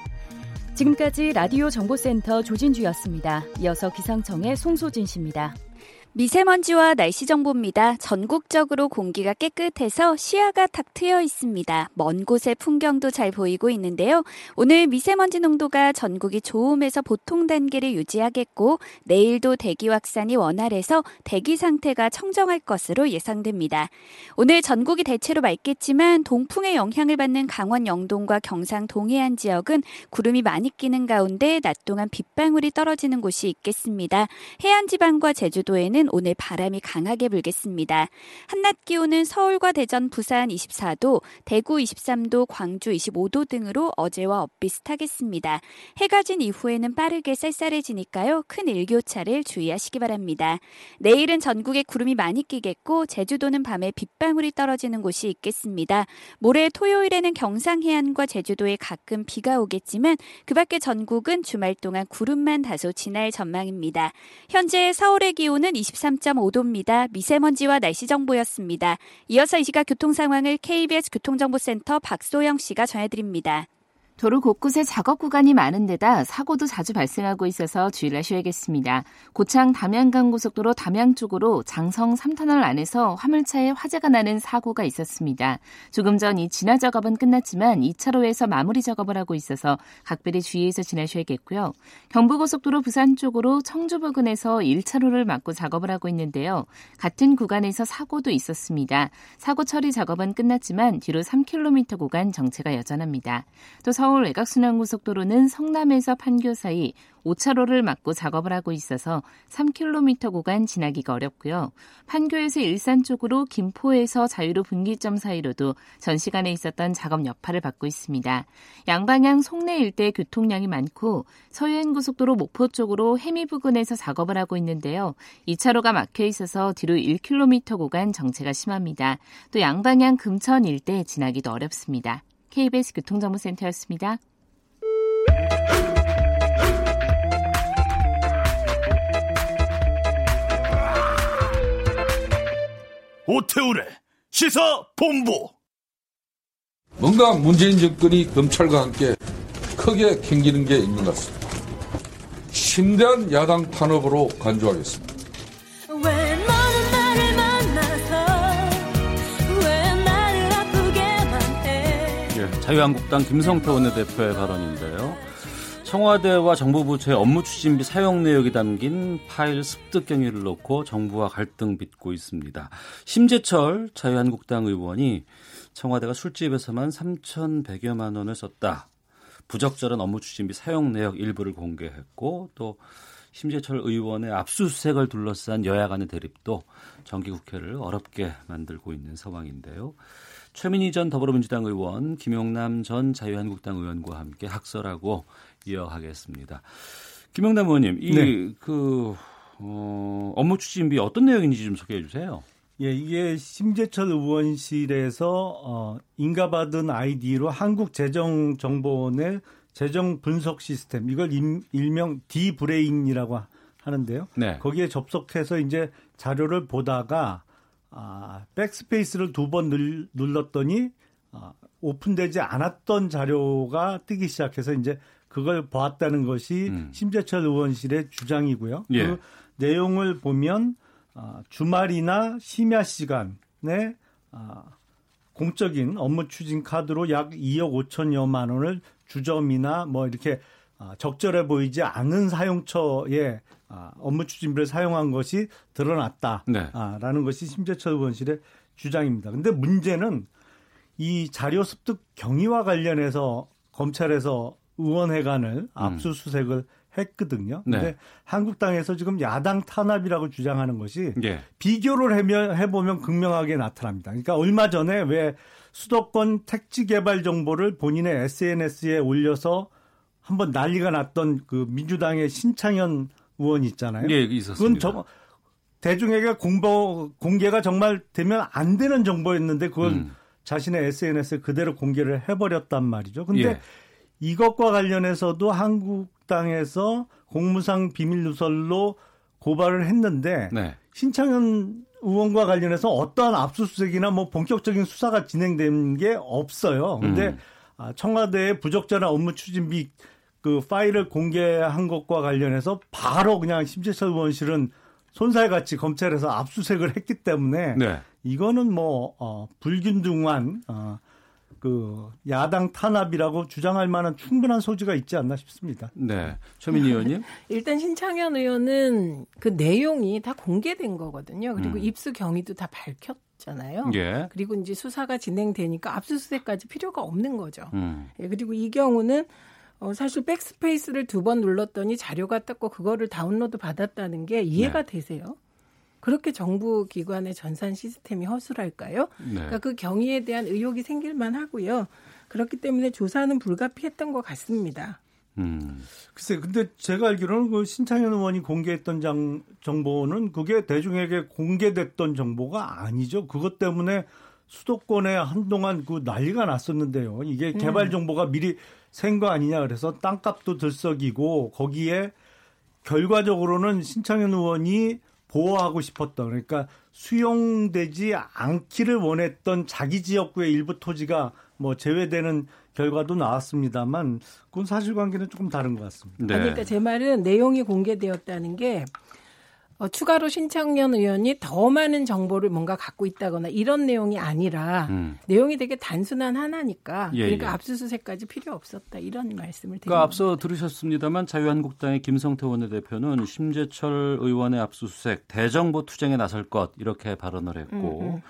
지금까지 라디오 정보센터 조진주였습니다. 이어서 기상청의 송소진 씨입니다. 미세먼지와 날씨 정보입니다. 전국적으로 공기가 깨끗해서 시야가 탁 트여 있습니다. 먼 곳의 풍경도 잘 보이고 있는데요. 오늘 미세먼지 농도가 전국이 좋음에서 보통 단계를 유지하겠고 내일도 대기 확산이 원활해서 대기 상태가 청정할 것으로 예상됩니다. 오늘 전국이 대체로 맑겠지만 동풍의 영향을 받는 강원 영동과 경상 동해안 지역은 구름이 많이 끼는 가운데 낮 동안 빗방울이 떨어지는 곳이 있겠습니다. 해안 지방과 제주도에는 오늘 바람이 강하게 불겠습니다. 한낮 기온은 서울과 대전, 부산 24도, 대구 23도, 광주 25도 등으로 어제와 엇비슷하겠습니다. 해가 진 이후에는 빠르게 쌀쌀해지니까요. 큰 일교차를 주의하시기 바랍니다. 내일은 전국에 구름이 많이 끼겠고 제주도는 밤에 빗방울이 떨어지는 곳이 있겠습니다. 모레 토요일에는 경상 해안과 제주도에 가끔 비가 오겠지만 그 밖에 전국은 주말 동안 구름만 다소 지날 전망입니다. 현재 서울의 기온은 23.5도입니다. 미세먼지와 날씨 정보였습니다. 이어서 이 시각 교통 상황을 KBS 교통정보센터 박소영 씨가 전해드립니다. 도로 곳곳에 작업 구간이 많은 데다 사고도 자주 발생하고 있어서 주의를 하셔야겠습니다. 고창 담양간 고속도로 담양 쪽으로 장성 3터널 안에서 화물차에 화재가 나는 사고가 있었습니다. 조금 전 이 진화 작업은 끝났지만 2차로에서 마무리 작업을 하고 있어서 각별히 주의해서 지나셔야겠고요. 경부고속도로 부산 쪽으로 청주 부근에서 1차로를 막고 작업을 하고 있는데요. 같은 구간에서 사고도 있었습니다. 사고 처리 작업은 끝났지만 뒤로 3km 구간 정체가 여전합니다. 또 서울 서울 외곽순환고속도로는 성남에서 판교 사이 5차로를 막고 작업을 하고 있어서 3km 구간 지나기가 어렵고요. 판교에서 일산 쪽으로 김포에서 자유로 분기점 사이로도 전 시간에 있었던 작업 여파를 받고 있습니다. 양방향 송내 일대 교통량이 많고 서해안고속도로 목포 쪽으로 해미 부근에서 작업을 하고 있는데요. 2차로가 막혀 있어서 뒤로 1km 구간 정체가 심합니다. 또 양방향 금천 일대 지나기도 어렵습니다. KBS 교통정보센터였습니다. 오태우래 시사 본부. 뭔가 문재인 정권이 검찰과 함께 크게 캥기는 게 있는 것 같습니다. 심대한 야당 탄압으로 간주하겠습니다. 자유한국당 김성태 원내대표의 발언인데요. 청와대와 정부 부처의 업무 추진비 사용 내역이 담긴 파일 습득 경위를 놓고 정부와 갈등 빚고 있습니다. 심재철 자유한국당 의원이 청와대가 술집에서만 3,100여만 원을 썼다. 부적절한 업무 추진비 사용 내역 일부를 공개했고 또 심재철 의원의 압수수색을 둘러싼 여야 간의 대립도 정기국회를 어렵게 만들고 있는 상황인데요. 최민희 전 더불어민주당 의원, 김용남 전 자유한국당 의원과 함께 학설하고 이어가겠습니다. 김용남 의원님, 이그 네. 그, 어, 업무 추진비 어떤 내용인지 좀 소개해 주세요. 예, 이게 심재철 의원실에서 어, 인가받은 아이디로 한국재정정보원의 재정 분석 시스템 이걸 임, 일명 디브레인이라고 하는데요. 네. 거기에 접속해서 이제 자료를 보다가 아, backspace를 두 번 눌렀더니 아, 오픈되지 않았던 자료가 뜨기 시작해서 이제 그걸 보았다는 것이 음. 심재철 의원실의 주장이고요. 예. 그 내용을 보면 아, 주말이나 심야 시간에 아, 공적인 업무 추진 카드로 약 2억 5천여만 원을 주점이나 뭐 이렇게 아, 적절해 보이지 않는 사용처에 아, 업무 추진비를 사용한 것이 드러났다라는 네. 아, 것이 심재철 의원실의 주장입니다. 근데 문제는 이 자료 습득 경위와 관련해서 검찰에서 의원회관을 음. 압수수색을 음. 했거든요. 네. 근데 한국당에서 지금 야당 탄압이라고 주장하는 것이 예. 비교를 해보면 극명하게 나타납니다. 그러니까 얼마 전에 왜 수도권 택지 개발 정보를 본인의 SNS에 올려서 한번 난리가 났던 그 민주당의 신창현 의원 있잖아요. 예, 있었습니다. 그건 저, 대중에게 공보 공개가 정말 되면 안 되는 정보였는데 그걸 음. 자신의 SNS에 그대로 공개를 해버렸단 말이죠. 근데 예. 이것과 관련해서도 한국당에서 공무상 비밀 누설로 고발을 했는데 네. 신창현 의원과 관련해서 어떠한 압수수색이나 뭐 본격적인 수사가 진행된 게 없어요. 근데 음. 아, 청와대의 부적절한 업무 추진비 그 파일을 공개한 것과 관련해서 바로 그냥 심재철 의원실은 손살같이 검찰에서 압수색을 했기 때문에 네. 이거는 뭐 어, 불균등한 어, 그 야당 탄압이라고 주장할 만한 충분한 소지가 있지 않나 싶습니다. 네, 최민희 의원님. 일단 신창현 의원은 그 내용이 다 공개된 거거든요. 그리고 음. 입수 경위도 다 밝혔 잖아요. 예. 그리고 이제 수사가 진행되니까 압수수색까지 필요가 없는 거죠. 음. 예, 그리고 이 경우는 어, 사실 백스페이스를 두 번 눌렀더니 자료가 떴고 그거를 다운로드 받았다는 게 이해가 네. 되세요? 그렇게 정부 기관의 전산 시스템이 허술할까요? 네. 그러니까 그 경위에 대한 의혹이 생길만 하고요. 그렇기 때문에 조사는 불가피했던 것 같습니다. 음. 글쎄, 근데 제가 알기로는 그 신창현 의원이 공개했던 장, 정보는 그게 대중에게 공개됐던 정보가 아니죠. 그것 때문에 수도권에 한동안 그 난리가 났었는데요. 이게 네. 개발 정보가 미리 센거 아니냐 그래서 땅값도 들썩이고 거기에 결과적으로는 신창현 의원이 보호하고 싶었던 그러니까 수용되지 않기를 원했던 자기 지역구의 일부 토지가 뭐 제외되는 결과도 나왔습니다만 그건 사실관계는 조금 다른 것 같습니다. 네. 그러니까 제 말은 내용이 공개되었다는 게 어, 추가로 신창년 의원이 더 많은 정보를 뭔가 갖고 있다거나 이런 내용이 아니라 음. 내용이 되게 단순한 하나니까 예, 그러니까 예. 압수수색까지 필요 없었다 이런 말씀을 드립니다. 그러니까 앞서 들으셨습니다만 자유한국당의 김성태 원내대표는 심재철 의원의 압수수색 대정부 투쟁에 나설 것 이렇게 발언을 했고 음, 음.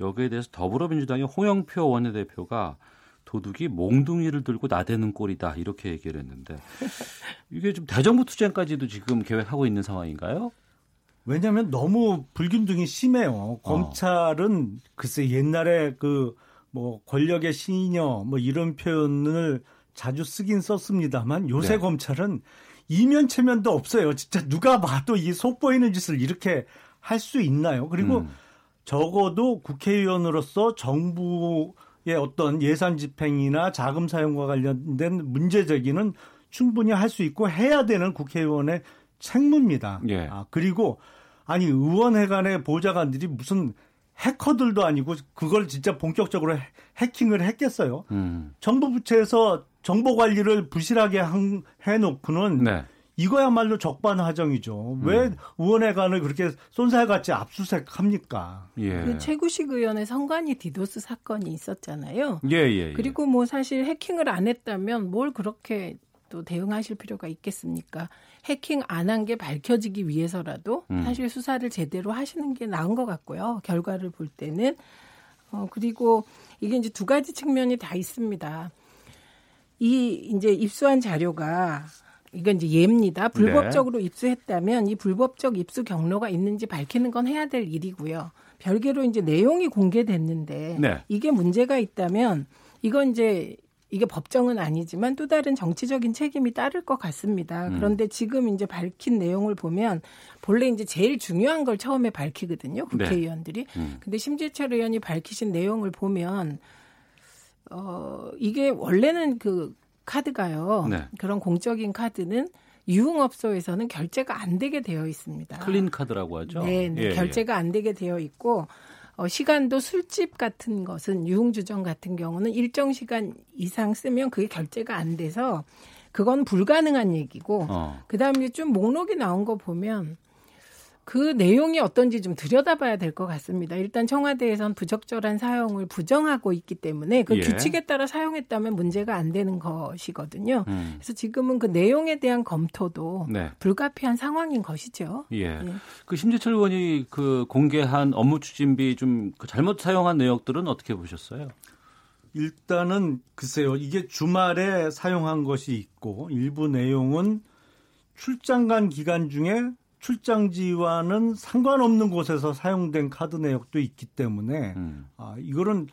여기에 대해서 더불어민주당의 홍영표 원내대표가 도둑이 몽둥이를 들고 나대는 꼴이다 이렇게 얘기를 했는데 이게 좀 대정부 투쟁까지도 지금 계획하고 있는 상황인가요? 왜냐하면 너무 불균등이 심해요. 어. 검찰은 글쎄 옛날에 그 뭐 권력의 신이녀 뭐 이런 표현을 자주 쓰긴 썼습니다만 요새 네. 검찰은 이면 체면도 없어요. 진짜 누가 봐도 이 속보이는 짓을 이렇게 할 수 있나요? 그리고 음. 적어도 국회의원으로서 정부의 어떤 예산 집행이나 자금 사용과 관련된 문제 제기는 충분히 할 수 있고 해야 되는 국회의원의 책무입니다. 예. 아, 그리고 아니 의원회관의 보좌관들이 무슨 해커들도 아니고 그걸 진짜 본격적으로 해킹을 했겠어요. 음. 정부 부처에서 정보 관리를 부실하게 해놓고는 네. 이거야말로 적반하장이죠. 음. 왜 의원회관을 그렇게 쏜살같이 압수색합니까? 예. 그 최구식 의원의 성관이 디도스 사건이 있었잖아요. 예, 예, 예. 그리고 뭐 사실 해킹을 안 했다면 뭘 그렇게 또 대응하실 필요가 있겠습니까? 해킹 안 한 게 밝혀지기 위해서라도 음. 사실 수사를 제대로 하시는 게 나은 것 같고요. 결과를 볼 때는 어 그리고 이게 이제 두 가지 측면이 다 있습니다. 이 이제 입수한 자료가 이건 이제 예입니다. 불법적으로 네. 입수했다면 이 불법적 입수 경로가 있는지 밝히는 건 해야 될 일이고요. 별개로 이제 내용이 공개됐는데 네. 이게 문제가 있다면 이건 이제 이게 법정은 아니지만 또 다른 정치적인 책임이 따를 것 같습니다. 음. 그런데 지금 이제 밝힌 내용을 보면 본래 이제 제일 중요한 걸 처음에 밝히거든요. 네. 국회의원들이. 네. 음. 근데 심재철 의원이 밝히신 내용을 보면 어 이게 원래는 그 카드가요. 네. 그런 공적인 카드는 유흥업소에서는 결제가 안 되게 되어 있습니다. 클린 카드라고 하죠. 네, 네. 예, 결제가 안 되게 되어 있고 어, 시간도 술집 같은 것은 유흥주점 같은 경우는 일정 시간 이상 쓰면 그게 결제가 안 돼서 그건 불가능한 얘기고 어. 그다음에 좀 목록이 나온 거 보면 그 내용이 어떤지 좀 들여다봐야 될 것 같습니다. 일단 청와대에선 부적절한 사용을 부정하고 있기 때문에 그 예. 규칙에 따라 사용했다면 문제가 안 되는 것이거든요. 음. 그래서 지금은 그 내용에 대한 검토도 네. 불가피한 상황인 것이죠. 예. 예. 그 심재철 의원이 그 공개한 업무 추진비 좀 그 잘못 사용한 내역들은 어떻게 보셨어요? 일단은 글쎄요. 이게 주말에 사용한 것이 있고 일부 내용은 출장 간 기간 중에 출장지와는 상관없는 곳에서 사용된 카드 내역도 있기 때문에 음. 아, 이거는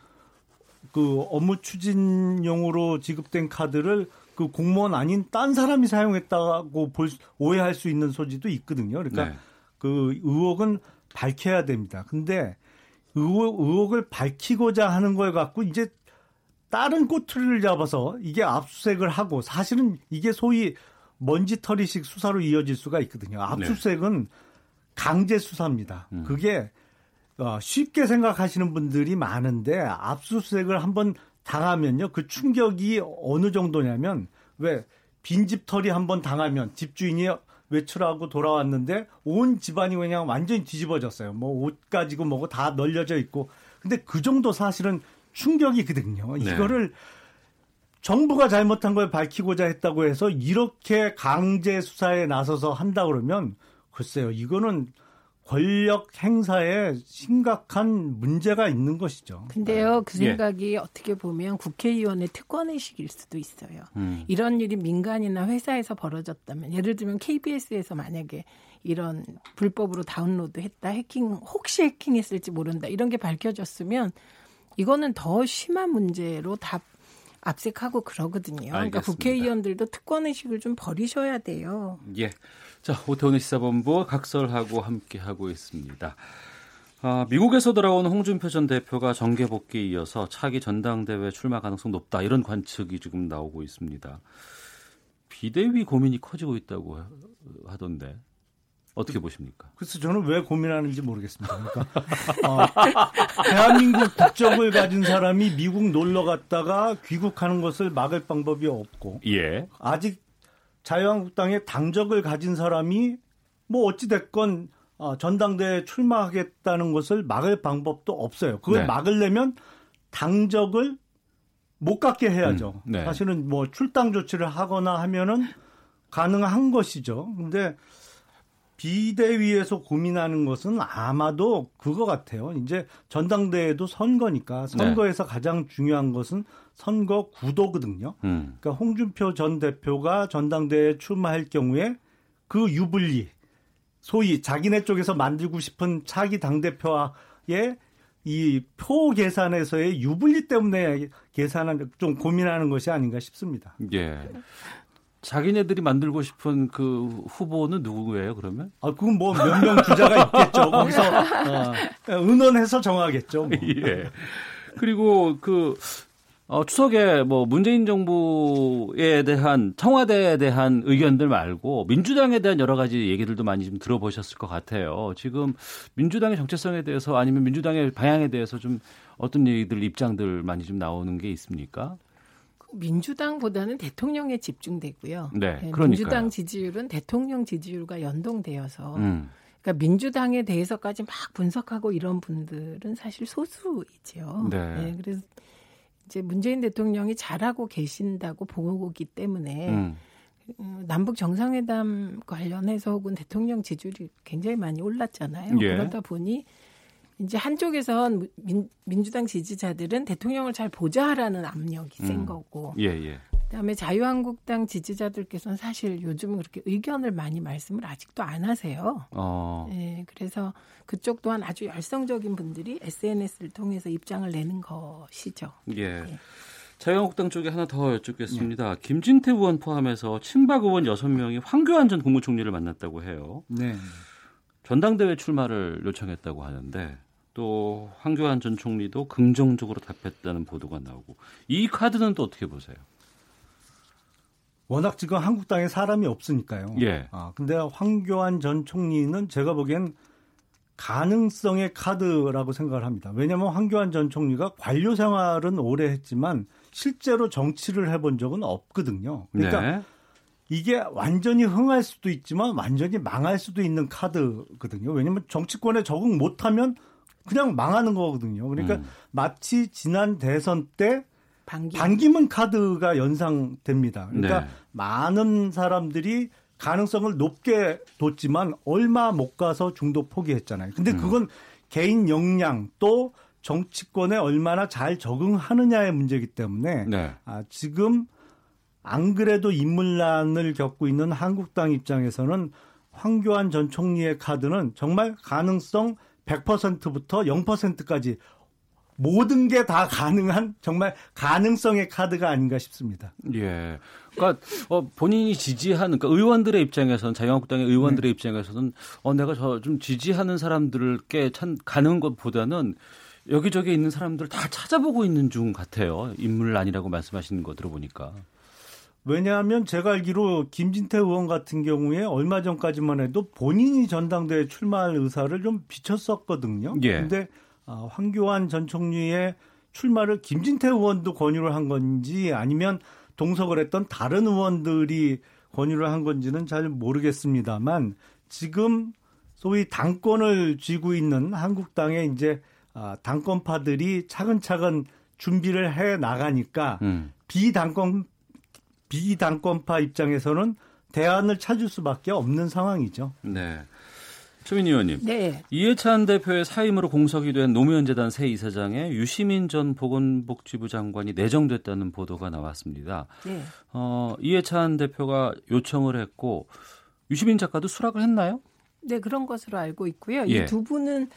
그 업무 추진용으로 지급된 카드를 그 공무원 아닌 딴 사람이 사용했다고 볼 오해할 수 있는 소지도 있거든요. 그러니까 네. 그 의혹은 밝혀야 됩니다. 근데 의혹, 의혹을 밝히고자 하는 걸 갖고 이제 다른 꼬투리를 잡아서 이게 압수색을 하고 사실은 이게 소위 먼지털이식 수사로 이어질 수가 있거든요. 압수수색은 네. 강제 수사입니다. 음. 그게 어, 쉽게 생각하시는 분들이 많은데 압수수색을 한번 당하면요. 그 충격이 어느 정도냐면 왜 빈집 털이 한번 당하면 집주인이 외출하고 돌아왔는데 온 집안이 그냥 완전히 뒤집어졌어요. 뭐 옷 가지고 뭐고 다 널려져 있고. 근데 그 정도 사실은 충격이거든요. 네. 이거를 정부가 잘못한 걸 밝히고자 했다고 해서 이렇게 강제 수사에 나서서 한다 그러면 글쎄요. 이거는 권력 행사에 심각한 문제가 있는 것이죠. 근데요, 그 예. 생각이 예. 어떻게 보면 국회의원의 특권의식일 수도 있어요. 음. 이런 일이 민간이나 회사에서 벌어졌다면, 예를 들면 KBS에서 만약에 이런 불법으로 다운로드 했다, 해킹, 혹시 해킹했을지 모른다, 이런 게 밝혀졌으면, 이거는 더 심한 문제로 다 압색하고 그러거든요. 그러니까 알겠습니다. 그러니까 국회의원들도 특권의식을 좀 버리셔야 돼요. 예. 자, 오태훈의 시사본부 각설하고 함께하고 있습니다. 아, 미국에서 돌아온 홍준표 전 대표가 정계 복귀에 이어서 차기 전당대회 출마 가능성 높다 이런 관측이 지금 나오고 있습니다. 비대위 고민이 커지고 있다고 하던데 어떻게 보십니까? 그래서 저는 왜 고민하는지 모르겠습니다. 그러니까 어, 대한민국 국적을 가진 사람이 미국 놀러 갔다가 귀국하는 것을 막을 방법이 없고 예. 아직 자유한국당의 당적을 가진 사람이 뭐 어찌 됐건 어, 전당대에 출마하겠다는 것을 막을 방법도 없어요. 그걸 네. 막으려면 당적을 못 갖게 해야죠. 음, 네. 사실은 뭐 출당 조치를 하거나 하면은 가능한 것이죠. 근데 비대위에서 고민하는 것은 아마도 그거 같아요. 이제 전당대회도 선거니까 선거에서 네. 가장 중요한 것은 선거 구도거든요. 음. 그러니까 홍준표 전 대표가 전당대회에 출마할 경우에 그 유불리 소위 자기네 쪽에서 만들고 싶은 차기 당대표와의 이 표 계산에서의 유불리 때문에 계산한 좀 고민하는 것이 아닌가 싶습니다. 예. 자기네들이 만들고 싶은 그 후보는 누구예요, 그러면? 아, 그건 뭐 몇 명 주자가 있겠죠. 거기서 어, 의논해서 정하겠죠. 뭐. 예. 그리고 그 어, 추석에 뭐 문재인 정부에 대한 청와대에 대한 의견들 말고 민주당에 대한 여러 가지 얘기들도 많이 좀 들어보셨을 것 같아요. 지금 민주당의 정체성에 대해서 아니면 민주당의 방향에 대해서 좀 어떤 얘기들 입장들 많이 좀 나오는 게 있습니까? 민주당보다는 대통령에 집중되고요. 네, 네 민주당 지지율은 대통령 지지율과 연동되어서 음. 그러니까 민주당에 대해서까지 막 분석하고 이런 분들은 사실 소수이죠. 네. 네 그래서 이제 문재인 대통령이 잘하고 계신다고 보기 때문에 음. 어, 남북 정상회담 관련해서 혹은 대통령 지지율이 굉장히 많이 올랐잖아요. 예. 그러다 보니 이제 한쪽에선 민, 민주당 지지자들은 대통령을 잘 보좌하라는 압력이 센 음. 거고. 예, 예. 그다음에 자유한국당 지지자들께서는 사실 요즘은 그렇게 의견을 많이 말씀을 아직도 안 하세요. 어. 예, 그래서 그쪽 또한 아주 열성적인 분들이 SNS를 통해서 입장을 내는 것이죠. 예. 예. 자유한국당 쪽에 하나 더 여쭙겠습니다. 네. 김진태 의원 포함해서 친박 의원 6명이 황교안 전 국무총리를 만났다고 해요. 네. 전당대회 출마를 요청했다고 하는데 또 황교안 전 총리도 긍정적으로 답했다는 보도가 나오고 이 카드는 또 어떻게 보세요? 워낙 지금 한국당에 사람이 없으니까요. 예. 아, 근데 황교안 전 총리는 제가 보기엔 가능성의 카드라고 생각을 합니다. 왜냐하면 황교안 전 총리가 관료 생활은 오래 했지만 실제로 정치를 해본 적은 없거든요. 그러니까 네. 이게 완전히 흥할 수도 있지만 완전히 망할 수도 있는 카드거든요. 왜냐하면 정치권에 적응 못하면 그냥 망하는 거거든요. 그러니까 음. 마치 지난 대선 때 반기. 반기문 카드가 연상됩니다. 그러니까 네. 많은 사람들이 가능성을 높게 뒀지만 얼마 못 가서 중도 포기했잖아요. 근데 음. 그건 음. 개인 역량 또 정치권에 얼마나 잘 적응하느냐의 문제이기 때문에 네. 아, 지금 안 그래도 인물난을 겪고 있는 한국당 입장에서는 황교안 전 총리의 카드는 정말 가능성 100%부터 0%까지 모든 게 다 가능한 정말 가능성의 카드가 아닌가 싶습니다. 예. 그러니까 어, 본인이 지지하는 그러니까 의원들의 입장에서는 자유한국당의 의원들의 네. 입장에서는 어 내가 저 좀 지지하는 사람들께 참 가는 것보다는 여기저기 있는 사람들 다 찾아보고 있는 중 같아요. 인물 아니라고 말씀하시는 거 들어보니까. 왜냐하면 제가 알기로 김진태 의원 같은 경우에 얼마 전까지만 해도 본인이 전당대회 출마할 의사를 좀 비쳤었거든요. 예. 근데 어, 황교안 전 총리의 출마를 김진태 의원도 권유를 한 건지 아니면 동석을 했던 다른 의원들이 권유를 한 건지는 잘 모르겠습니다만 지금 소위 당권을 쥐고 있는 한국당의 이제 아, 당권파들이 차근차근 준비를 해 나가니까 음. 비당권 비당권파 입장에서는 대안을 찾을 수밖에 없는 상황이죠. 네. 최민희 의원님. 네. 이해찬 대표의 사임으로 공석이 된 노무현 재단 새 이사장에 유시민 전 보건복지부 장관이 내정됐다는 보도가 나왔습니다. 네. 어, 이해찬 대표가 요청을 했고 유시민 작가도 수락을 했나요? 네, 그런 것으로 알고 있고요. 예. 이두 분은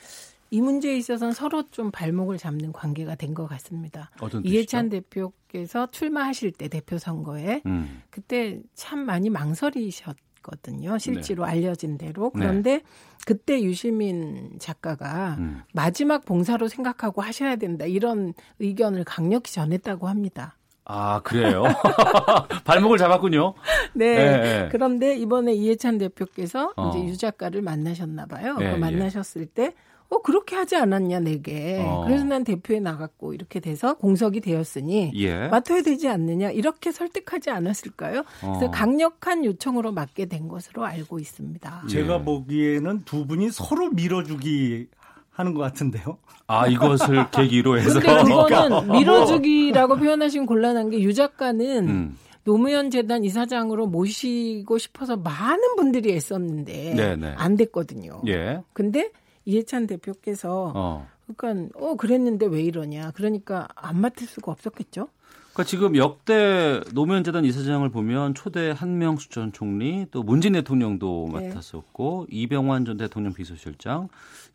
이 문제에 있어서는 서로 좀 발목을 잡는 관계가 된 것 같습니다. 이해찬 대표께서 출마하실 때 대표 선거에 음. 그때 참 많이 망설이셨 거든요. 실제로 네. 알려진 대로. 네. 그런데 네. 그때 유시민 작가가 음. 마지막 봉사로 생각하고 하셔야 된다 이런 의견을 강력히 전했다고 합니다. 아, 그래요? 발목을 잡았군요. 네. 네. 그런데 이번에 이해찬 대표께서 어. 이제 유 작가를 만나셨나 봐요. 네, 만나셨을 때 어, 그렇게 하지 않았냐, 내게. 어. 그래서 난 대표에 나갔고, 이렇게 돼서 공석이 되었으니, 예. 맡아야 되지 않느냐, 이렇게 설득하지 않았을까요? 어. 그래서 강력한 요청으로 맡게 된 것으로 알고 있습니다. 제가 예. 보기에는 두 분이 서로 밀어주기 하는 것 같은데요. 아, 이것을 계기로 해서. 근데 그거는 밀어주기라고 표현하신 곤란한 게 유 작가는 음. 노무현 재단 이사장으로 모시고 싶어서 많은 분들이 애썼는데 네네. 안 됐거든요. 예. 근데 이해찬 대표께서 어. 그러니까 어 그랬는데 왜 이러냐. 그러니까 안 맡을 수가 없었겠죠. 그러니까 지금 역대 노무현 재단 이사장을 보면 초대 한명수 전 총리 또 문재인 대통령도 네. 맡았었고 이병환 전 대통령 비서실장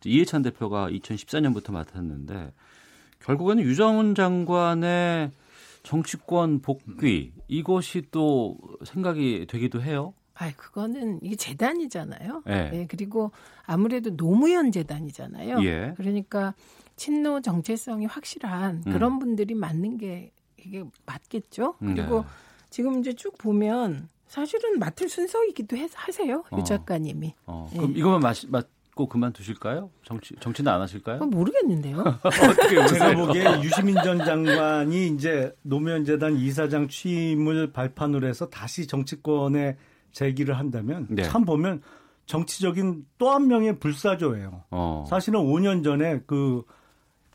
이해찬 대표가 2014년부터 맡았는데 결국에는 유정훈 장관의 정치권 복귀 이것이 또 생각이 되기도 해요. 아, 그거는 이게 재단이잖아요. 네. 네. 그리고 아무래도 노무현 재단이잖아요. 예. 그러니까 친노 정체성이 확실한 음. 그런 분들이 맞는 게 이게 맞겠죠. 음, 그리고 네. 지금 이제 쭉 보면 사실은 맡을 순서이기도 해, 하세요. 유 어. 작가님이. 어. 그럼 네. 이거만 맞, 맞고 그만두실까요? 정치 정치는 안 하실까요? 모르겠는데요. 어떻게 제가 보기에 유시민 전 장관이 이제 노무현 재단 이사장 취임을 발판으로 해서 다시 정치권에 제기를 한다면 네. 참 보면 정치적인 또 한 명의 불사조예요. 어. 사실은 5년 전에 그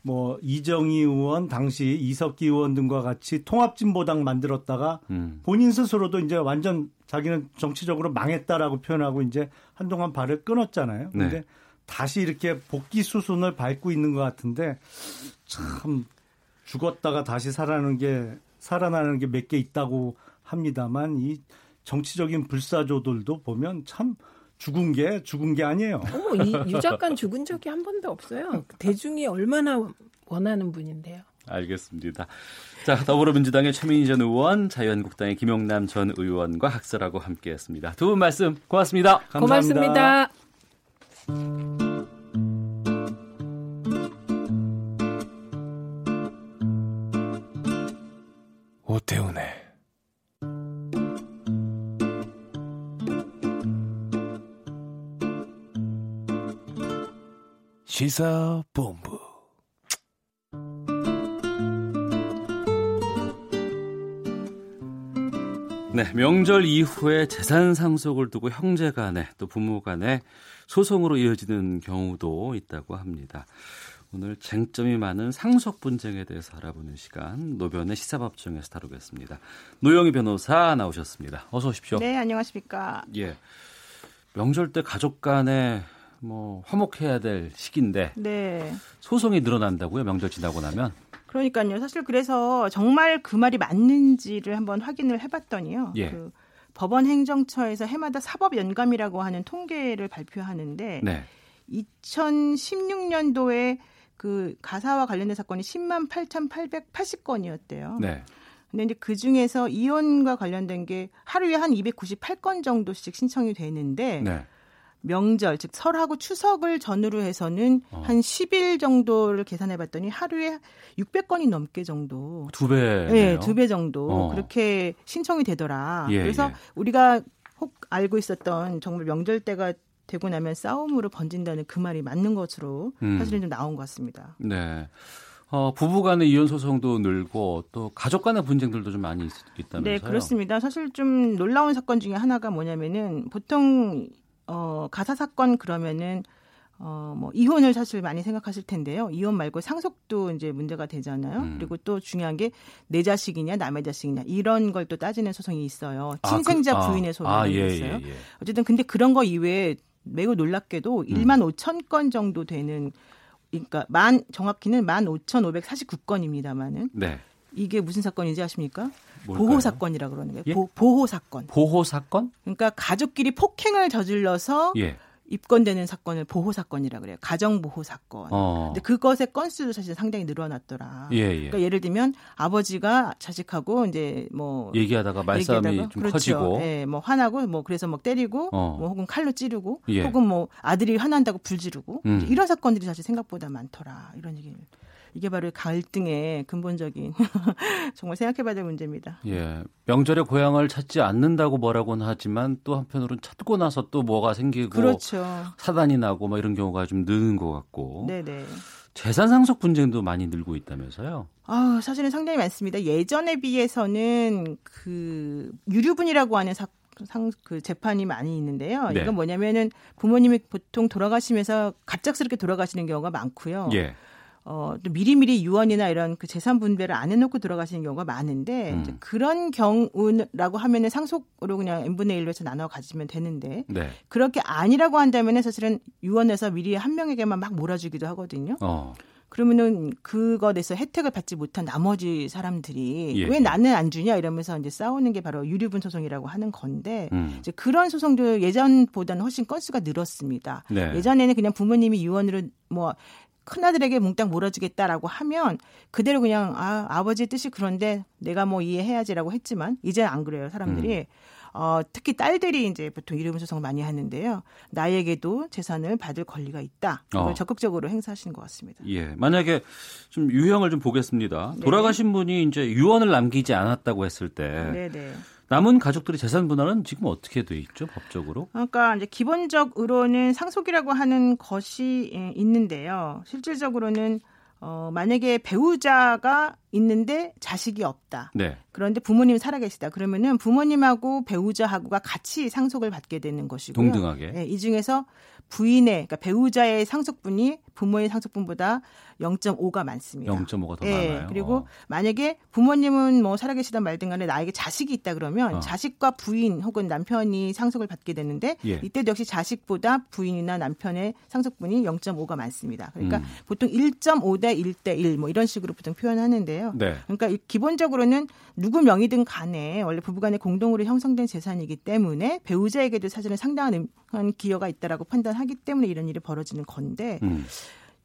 뭐 이정희 의원 당시 이석기 의원 등과 같이 통합진보당 만들었다가 음. 본인 스스로도 이제 완전 자기는 정치적으로 망했다라고 표현하고 이제 한동안 발을 끊었잖아요. 네. 근데 네. 다시 이렇게 복귀 수순을 밟고 있는 것 같은데 참 죽었다가 다시 살아나는 게 살아나는 게 몇 개 있다고 합니다만 이 정치적인 불사조들도 보면 참 죽은 게 죽은 게 아니에요. 어, 이, 유 작가 죽은 적이 한 번도 없어요. 대중이 얼마나 원하는 분인데요. 알겠습니다. 자, 더불어민주당의 최민희 전 의원, 자유한국당의 김용남 전 의원과 학설하고 함께했습니다. 두 분 말씀 고맙습니다. 감사합니다. 고맙습니다. 시사본부. 네, 명절 이후에 재산 상속을 두고 형제 간에 또 부모 간에 소송으로 이어지는 경우도 있다고 합니다. 오늘 쟁점이 많은 상속 분쟁에 대해서 알아보는 시간 노변의 시사법정에서 다루겠습니다. 노영희 변호사 나오셨습니다. 어서 오십시오. 네, 안녕하십니까. 예. 명절 때 가족 간에 뭐 화목해야 될 시기인데 네. 소송이 늘어난다고요 명절 지나고 나면 그러니까요 사실 그래서 정말 그 말이 맞는지를 한번 확인을 해봤더니요 예. 그 법원 행정처에서 해마다 사법 연감이라고 하는 통계를 발표하는데 네. 2016년도에 그 가사와 관련된 사건이 10만 8,880건이었대요. 네. 근데 이제 그 중에서 이혼과 관련된 게 하루에 한 298건 정도씩 신청이 되는데 네. 명절 즉 설하고 추석을 전후로 해서는 어. 한 10일 정도를 계산해 봤더니 하루에 600건이 넘게 정도 두 배. 네, 두 배 정도 어. 그렇게 신청이 되더라. 예, 그래서 예. 우리가 혹 알고 있었던 정말 명절 때가 되고 나면 싸움으로 번진다는 그 말이 맞는 것으로 음. 사실은 좀 나온 것 같습니다. 네. 어, 부부 간의 이혼 소송도 늘고 또 가족 간의 분쟁들도 좀 많이 있다면서요? 네, 그렇습니다. 사실 좀 놀라운 사건 중에 하나가 뭐냐면은 보통 어, 가사 사건 그러면은 어, 뭐, 이혼을 사실 많이 생각하실 텐데요. 이혼 말고 상속도 이제 문제가 되잖아요. 음. 그리고 또 중요한 게 내 자식이냐, 남의 자식이냐, 이런 걸 또 따지는 소송이 있어요. 친생자 아, 그, 부인의 소송이 아, 예, 있어요. 예, 예. 어쨌든 근데 그런 거 이외에 매우 놀랍게도 음. 1만 5천 건 정도 되는, 그러니까 만, 정확히는 1만 5,549건입니다만은. 네. 이게 무슨 사건인지 아십니까? 뭘까요? 보호 사건이라 그러는 거예요. 예? 보 호 사건. 보호 사건? 그러니까 가족끼리 폭행을 저질러서 예. 입건되는 사건을 보호 사건이라 그래요. 가정 보호 사건. 어. 근데 그것의 건수도 사실 상당히 늘어났더라. 예, 예. 그러니까 예를 들면 아버지가 자식하고 이제 뭐 얘기하다가 말싸움이 얘기하다가, 좀 그렇죠. 커지고, 예, 뭐 화나고 뭐 그래서 뭐 때리고, 어. 뭐 혹은 칼로 찌르고, 예. 혹은 뭐 아들이 화난다고 불 지르고 음. 이런 사건들이 사실 생각보다 많더라. 이런 얘기를. 이게 바로 갈등의 근본적인 정말 생각해봐야 될 문제입니다. 예, 명절에 고향을 찾지 않는다고 뭐라고는 하지만 또 한편으로는 찾고 나서 또 뭐가 생기고 그렇죠. 사단이 나고 뭐 이런 경우가 좀 느는 것 같고. 네네. 재산 상속 분쟁도 많이 늘고 있다면서요? 아, 사실은 상당히 많습니다. 예전에 비해서는 그 유류분이라고 하는 사, 상, 그 재판이 많이 있는데요. 네. 이건 뭐냐면은 부모님이 보통 돌아가시면서 갑작스럽게 돌아가시는 경우가 많고요. 예. 어, 또 미리미리 유언이나 이런 그 재산 분배를 안 해놓고 들어가시는 경우가 많은데 음. 이제 그런 경우라고 하면은 상속으로 그냥 n분의 1로 해서 나눠 가지면 되는데 네. 그렇게 아니라고 한다면은 사실은 유언에서 미리 한 명에게만 막 몰아주기도 하거든요. 어. 그러면은 그것에서 혜택을 받지 못한 나머지 사람들이 예. 왜 나는 안 주냐 이러면서 이제 싸우는 게 바로 유류분 소송이라고 하는 건데 음. 이제 그런 소송도 예전보다는 훨씬 건수가 늘었습니다. 네. 예전에는 그냥 부모님이 유언으로 뭐 큰아들에게 몽땅 몰아주겠다라고 하면 그대로 그냥 아 아버지의 뜻이 그런데 내가 뭐 이해해야지라고 했지만 이제 안 그래요 사람들이 음. 어, 특히 딸들이 이제 보통 이름 소송을 많이 하는데요. 나에게도 재산을 받을 권리가 있다. 어. 적극적으로 행사하시는 것 같습니다. 예. 만약에 좀 유형을 좀 보겠습니다. 네. 돌아가신 분이 이제 유언을 남기지 않았다고 했을 때 네네. 네. 남은 가족들의 재산 분할은 지금 어떻게 돼 있죠 법적으로? 그러니까 이제 기본적으로는 상속이라고 하는 것이 예, 있는데요. 실질적으로는 어, 만약에 배우자가 있는데 자식이 없다. 네. 그런데 부모님이 살아계시다. 그러면은 부모님하고 배우자하고가 같이 상속을 받게 되는 것이고요. 동등하게. 네, 이 중에서 부인의 그러니까 배우자의 상속분이 부모의 상속분보다 0.5가 많습니다. 0.5가 더 네, 많아요. 그리고 어. 만약에 부모님은 뭐 살아계시다 말든 간에 나에게 자식이 있다 그러면 어. 자식과 부인 혹은 남편이 상속을 받게 되는데 예. 이때도 역시 자식보다 부인이나 남편의 상속분이 0.5가 많습니다. 그러니까 음. 보통 1.5대 1대 1 뭐 이런 식으로 보통 표현하는데요. 네. 그러니까 기본적으로는 누구 명의든 간에 원래 부부간에 공동으로 형성된 재산이기 때문에 배우자에게도 사실은 상당한 기여가 있다라고 판단하기 때문에 이런 일이 벌어지는 건데 음.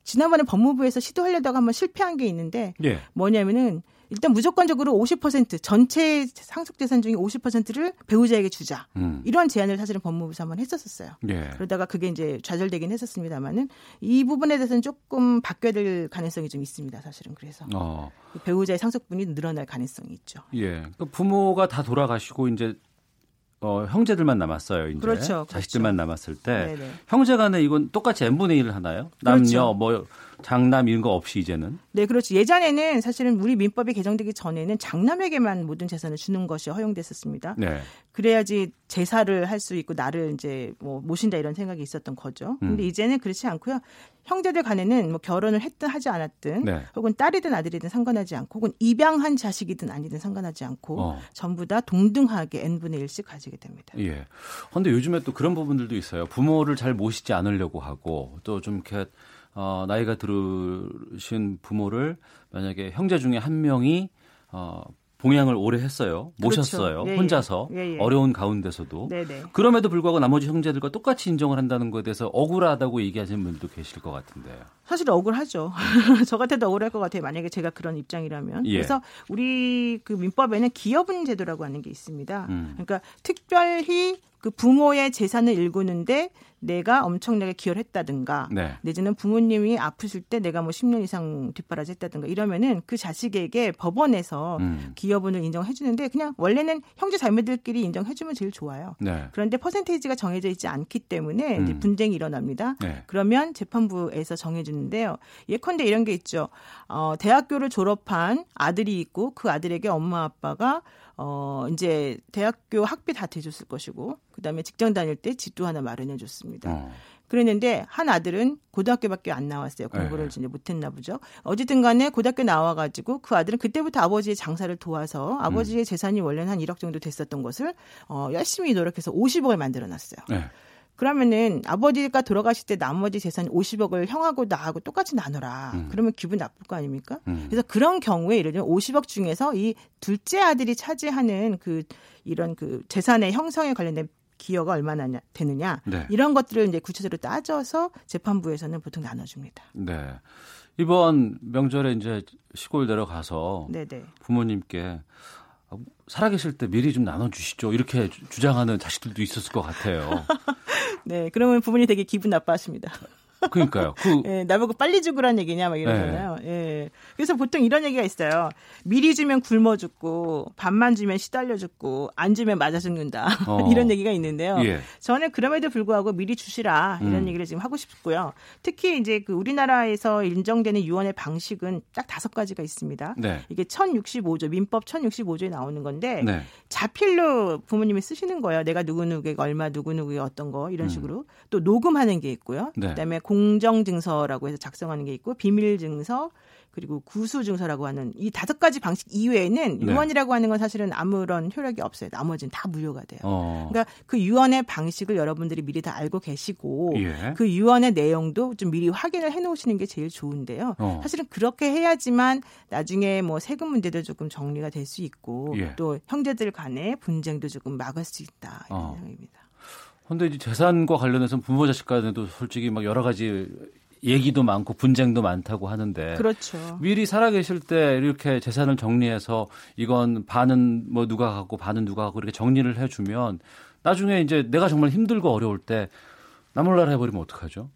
지난번에 법무부에서 시도하려다가 한번 실패한 게 있는데 예. 뭐냐면은 일단 무조건적으로 50% 전체 상속 재산 중에 50%를 배우자에게 주자. 음. 이런 제안을 사실은 법무부에서 한번 했었었어요. 예. 그러다가 그게 이제 좌절되긴 했었습니다만은 이 부분에 대해서는 조금 바뀌어야 될 가능성이 좀 있습니다. 사실은 그래서 어. 배우자의 상속분이 늘어날 가능성이 있죠. 예. 그 부모가 다 돌아가시고 이제 어, 형제들만 남았어요. 이제 그렇죠, 자식들만 그렇죠. 남았을 때 네네. 형제간에 이건 똑같이 n 분의 1을 하나요? 남녀 그렇죠. 뭐 장남 이런 거 없이 이제는? 네, 그렇죠. 예전에는 사실은 우리 민법이 개정되기 전에는 장남에게만 모든 재산을 주는 것이 허용됐었습니다. 네. 그래야지 제사를 할 수 있고 나를 이제 뭐 모신다 이런 생각이 있었던 거죠. 근데 음. 이제는 그렇지 않고요. 형제들 간에는 뭐 결혼을 했든 하지 않았든 네. 혹은 딸이든 아들이든 상관하지 않고 혹은 입양한 자식이든 아니든 상관하지 않고 어. 전부 다 동등하게 n분의 1씩 가지게 됩니다. 예. 근데 요즘에 또 그런 부분들도 있어요. 부모를 잘 모시지 않으려고 하고 또 좀 이렇게 어, 나이가 들으신 부모를 만약에 형제 중에 한 명이 어, 봉양을 오래 했어요. 그렇죠. 모셨어요. 그렇죠. 예, 혼자서 예, 예. 어려운 가운데서도 네네. 그럼에도 불구하고 나머지 형제들과 똑같이 인정을 한다는 것에 대해서 억울하다고 얘기하시는 분들도 계실 것 같은데요. 사실 억울하죠. 저 같아도 억울할 것 같아요. 만약에 제가 그런 입장이라면. 예. 그래서 우리 그 민법에는 기여분 제도라고 하는 게 있습니다. 음. 그러니까 특별히 그 부모의 재산을 일구는데 내가 엄청나게 기여를 했다든가 네. 내지는 부모님이 아프실 때 내가 뭐 10년 이상 뒷바라지 했다든가 이러면은 그 자식에게 법원에서 음. 기여분을 인정해 주는데 그냥 원래는 형제 자매들끼리 인정해 주면 제일 좋아요. 네. 그런데 퍼센테이지가 정해져 있지 않기 때문에 음. 분쟁이 일어납니다. 네. 그러면 재판부에서 정해 주는데요. 예컨대 이런 게 있죠. 어, 대학교를 졸업한 아들이 있고 그 아들에게 엄마 아빠가 어, 이제 대학교 학비 다 대줬을 것이고, 그 다음에 직장 다닐 때 집도 하나 마련해 줬습니다. 어. 그랬는데 한 아들은 고등학교밖에 안 나왔어요. 공부를 네. 이제 못했나 보죠. 어쨌든 간에 고등학교 나와가지고 그 아들은 그때부터 아버지의 장사를 도와서 아버지의 음. 재산이 원래는 한 1억 정도 됐었던 것을 어, 열심히 노력해서 50억을 만들어놨어요. 네. 그러면은 아버지가 돌아가실 때 나머지 재산 50억을 형하고 나하고 똑같이 나눠라. 음. 그러면 기분 나쁠 거 아닙니까? 음. 그래서 그런 경우에 예를 들면 50억 중에서 이 둘째 아들이 차지하는 그 이런 그 재산의 형성에 관련된 기여가 얼마나 되느냐 네. 이런 것들을 이제 구체적으로 따져서 재판부에서는 보통 나눠줍니다. 네. 이번 명절에 이제 시골 내려가서 네네. 부모님께 살아계실 때 미리 좀 나눠주시죠. 이렇게 주장하는 자식들도 있었을 것 같아요. 네, 그러면 부모님 되게 기분 나빠하십니다. 그러니까요. 그 예, 나보고 빨리 죽으란 얘기냐 막 이러잖아요. 네. 예. 그래서 보통 이런 얘기가 있어요. 미리 주면 굶어 죽고 반만 주면 시달려 죽고 안 주면 맞아 죽는다. 어. 이런 얘기가 있는데요. 예. 저는 그럼에도 불구하고 미리 주시라 이런 음. 얘기를 지금 하고 싶고요. 특히 이제 그 우리나라에서 인정되는 유언의 방식은 딱 다섯 가지가 있습니다. 네. 이게 1065조 민법 1065조에 나오는 건데 네. 자필로 부모님이 쓰시는 거예요. 내가 누구누구에게 얼마 누구누구에 어떤 거 이런 음. 식으로 음. 또 녹음하는 게 있고요. 네. 그다음에 공정증서라고 해서 작성하는 게 있고 비밀증서 그리고 구수증서라고 하는 이 다섯 가지 방식 이외에는 네. 유언이라고 하는 건 사실은 아무런 효력이 없어요. 나머지는 다 무효가 돼요. 어. 그러니까 그 유언의 방식을 여러분들이 미리 다 알고 계시고 예. 그 유언의 내용도 좀 미리 확인을 해 놓으시는 게 제일 좋은데요. 어. 사실은 그렇게 해야지만 나중에 뭐 세금 문제도 조금 정리가 될 수 있고 예. 또 형제들 간의 분쟁도 조금 막을 수 있다 이런 어. 생각입니다. 근데 이제 재산과 관련해서 부모 자식 간에도 솔직히 막 여러 가지 얘기도 많고 분쟁도 많다고 하는데 그렇죠. 미리 살아계실 때 이렇게 재산을 정리해서 이건 반은 뭐 누가 갖고 반은 누가 갖고 이렇게 정리를 해주면 나중에 이제 내가 정말 힘들고 어려울 때 나몰라라 해버리면 어떡하죠?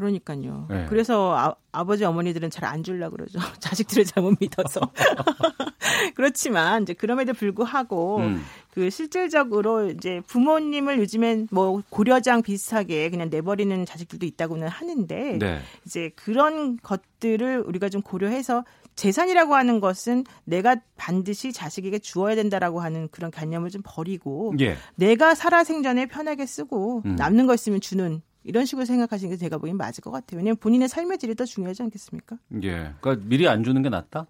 그러니까요. 네. 그래서 아, 버지 어머니들은 잘 안 줄라 그러죠. 자식들을 잘못 믿어서. 그렇지만 이제 그럼에도 불구하고 음. 그 실질적으로 이제 부모님을 요즘엔 뭐 고려장 비슷하게 그냥 내버리는 자식들도 있다고는 하는데 네. 이제 그런 것들을 우리가 좀 고려해서 재산이라고 하는 것은 내가 반드시 자식에게 주어야 된다라고 하는 그런 개념을 좀 버리고 예. 내가 살아생전에 편하게 쓰고 음. 남는 거 있으면 주는 이런 식으로 생각하시는 게 제가 보기엔 맞을 것 같아요. 왜냐하면 본인의 삶의 질이 더 중요하지 않겠습니까? 예. 그러니까 미리 안 주는 게 낫다?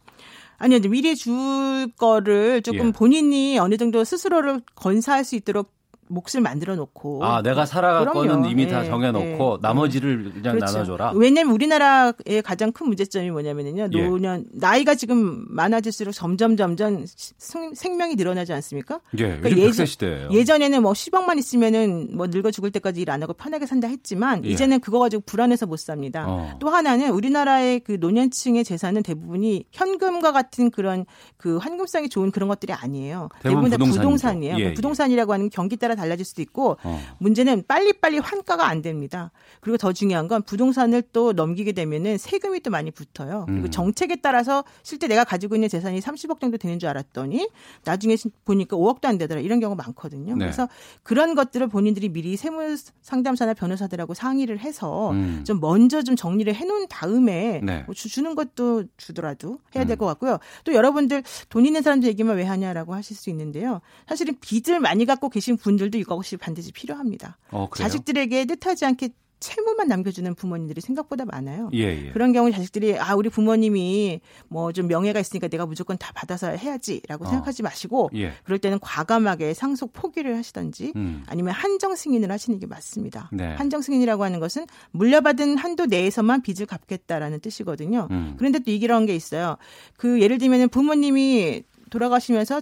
아니요, 미리 줄 거를 조금 예. 본인이 어느 정도 스스로를 건사할 수 있도록 몫을 만들어 놓고 아 내가 살아갈 그럼요. 거는 이미 네, 다 정해놓고 네, 나머지를 그냥 그렇죠. 나눠줘라. 왜냐하면 우리나라의 가장 큰 문제점이 뭐냐면요 예. 노년 나이가 지금 많아질수록 점점 점점 생명이 늘어나지 않습니까? 예, 그러니까 예전, 시대예요. 예전에는 뭐 10억만 있으면은 뭐 늙어 죽을 때까지 일 안 하고 편하게 산다 했지만 예. 이제는 그거 가지고 불안해서 못 삽니다. 어. 또 하나는 우리나라의 그 노년층의 재산은 대부분이 현금과 같은 그런 그 환금성이 좋은 그런 것들이 아니에요. 대부분, 대부분 다 부동산이에요. 예, 뭐 부동산이라고 하는 경기 따라 달라질 수도 있고 어. 문제는 빨리빨리 환가가 안 됩니다. 그리고 더 중요한 건 부동산을 또 넘기게 되면은 세금이 또 많이 붙어요. 그리고 음. 정책에 따라서 실제 내가 가지고 있는 재산이 30억 정도 되는 줄 알았더니 나중에 보니까 5억도 안 되더라. 이런 경우가 많거든요. 네. 그래서 그런 것들을 본인들이 미리 세무 상담사나 변호사들하고 상의를 해서 음. 좀 먼저 좀 정리를 해 놓은 다음에 네. 뭐 주는 것도 주더라도 해야 될것 음. 같고요. 또 여러분들 돈 있는 사람들 얘기만 왜 하냐라고 하실 수 있는데요. 사실은 빚을 많이 갖고 계신 분들 도 이것이 반드시 필요합니다. 어, 자식들에게 뜻하지 않게 채무만 남겨주는 부모님들이 생각보다 많아요. 예, 예. 그런 경우 자식들이 아 우리 부모님이 뭐 좀 명예가 있으니까 내가 무조건 다 받아서 해야지라고 어. 생각하지 마시고 예. 그럴 때는 과감하게 상속 포기를 하시던지 음. 아니면 한정 승인을 하시는 게 맞습니다. 네. 한정 승인이라고 하는 것은 물려받은 한도 내에서만 빚을 갚겠다라는 뜻이거든요. 음. 그런데 또 이런 게 있어요. 그 예를 들면 부모님이 돌아가시면서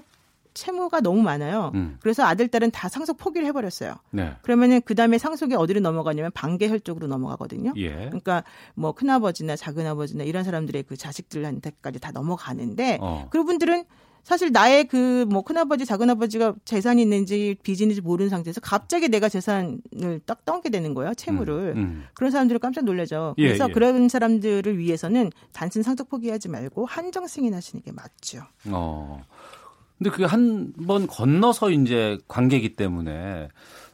채무가 너무 많아요. 음. 그래서 아들 딸은 다 상속 포기를 해버렸어요. 네. 그러면은 그 다음에 상속이 어디로 넘어가냐면 반계혈 쪽으로 넘어가거든요. 예. 그러니까 뭐 큰아버지나 작은아버지나 이런 사람들의 그 자식들한테까지 다 넘어가는데 어. 그분들은 사실 나의 그 뭐 큰아버지 작은아버지가 재산이 있는지 빚이 있는지 모르는 상태에서 갑자기 내가 재산을 딱 떠게 되는 거예요 채무를 음, 음. 그런 사람들을 깜짝 놀라죠 예, 그래서 예, 예. 그런 사람들을 위해서는 단순 상속 포기하지 말고 한정 승인하시는 게 맞죠. 어. 근데 그게 한 번 건너서 이제 관계이기 때문에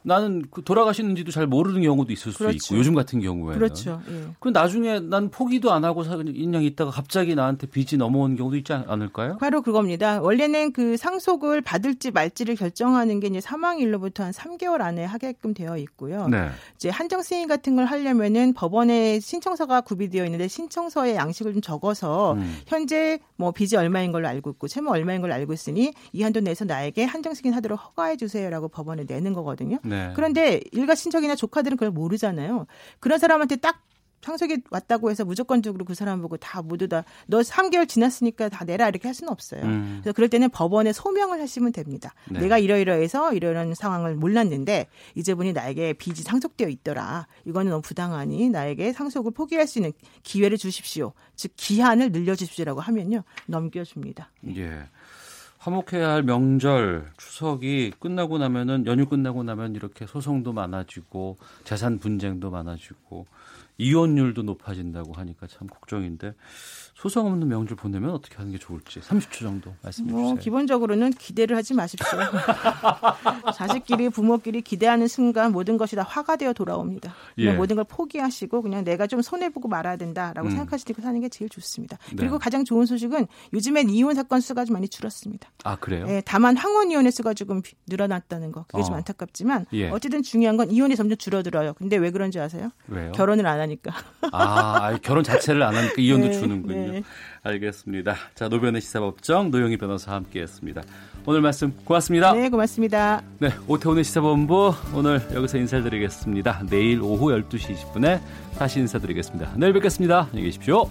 나는 그 돌아가시는지도 잘 모르는 경우도 있을 그렇죠. 수 있고 요즘 같은 경우에는 그렇죠. 예. 그럼 나중에 난 포기도 안 하고 인양 있다가 갑자기 나한테 빚이 넘어온 경우도 있지 않을까요? 바로 그겁니다. 원래는 그 상속을 받을지 말지를 결정하는 게 이제 사망일로부터 한 3개월 안에 하게끔 되어 있고요. 네. 이제 한정 승인 같은 걸 하려면은 법원에 신청서가 구비되어 있는데 신청서에 양식을 좀 적어서 음. 현재 뭐 빚이 얼마인 걸로 알고 있고 채무 얼마인 걸로 알고 있으니 이 한도 내에서 나에게 한정 승인하도록 허가해 주세요라고 법원에 내는 거거든요. 네. 네. 그런데 일가 친척이나 조카들은 그걸 모르잖아요. 그런 사람한테 딱 상속이 왔다고 해서 무조건적으로 그 사람 보고 다 모두 다 너 3개월 지났으니까 다 내라 이렇게 할 수는 없어요. 음. 그래서 그럴 때는 법원에 소명을 하시면 됩니다. 네. 내가 이러이러해서 이러이러한 상황을 몰랐는데 이제분이 나에게 빚이 상속되어 있더라. 이거는 너무 부당하니 나에게 상속을 포기할 수 있는 기회를 주십시오. 즉 기한을 늘려 주십시오라고 하면요 넘겨 줍니다. 예. 화목해야 할 명절 추석이 끝나고 나면은 연휴 끝나고 나면 이렇게 소송도 많아지고 재산 분쟁도 많아지고 이혼율도 높아진다고 하니까 참 걱정인데 소송 없는 명절 보내면 어떻게 하는 게 좋을지 30초 정도 말씀해 뭐, 주세요. 기본적으로는 기대를 하지 마십시오. 자식끼리 부모끼리 기대하는 순간 모든 것이 다 화가 되어 돌아옵니다. 예. 모든 걸 포기하시고 그냥 내가 좀 손해 보고 말아야 된다라고 음. 생각하시고 사는 게 제일 좋습니다. 네. 그리고 가장 좋은 소식은 요즘엔 이혼 사건 수가 좀 많이 줄었습니다. 아 그래요? 예, 다만 항원 이혼의 수가 조금 늘어났다는 거 그게 어. 좀 안타깝지만 예. 어쨌든 중요한 건 이혼이 점점 줄어들어요. 근데 왜 그런지 아세요? 왜요? 결혼을 안 하니까. 아 결혼 자체를 안 하니까 이혼도 네, 주는군요. 네. 알겠습니다. 자, 노변의 시사법정 노영희 변호사와 함께했습니다. 오늘 말씀 고맙습니다. 네, 고맙습니다. 네, 오태훈의 시사본부 오늘 여기서 인사드리겠습니다. 내일 오후 12시 20분에 다시 인사드리겠습니다. 내일 뵙겠습니다. 안녕히 계십시오.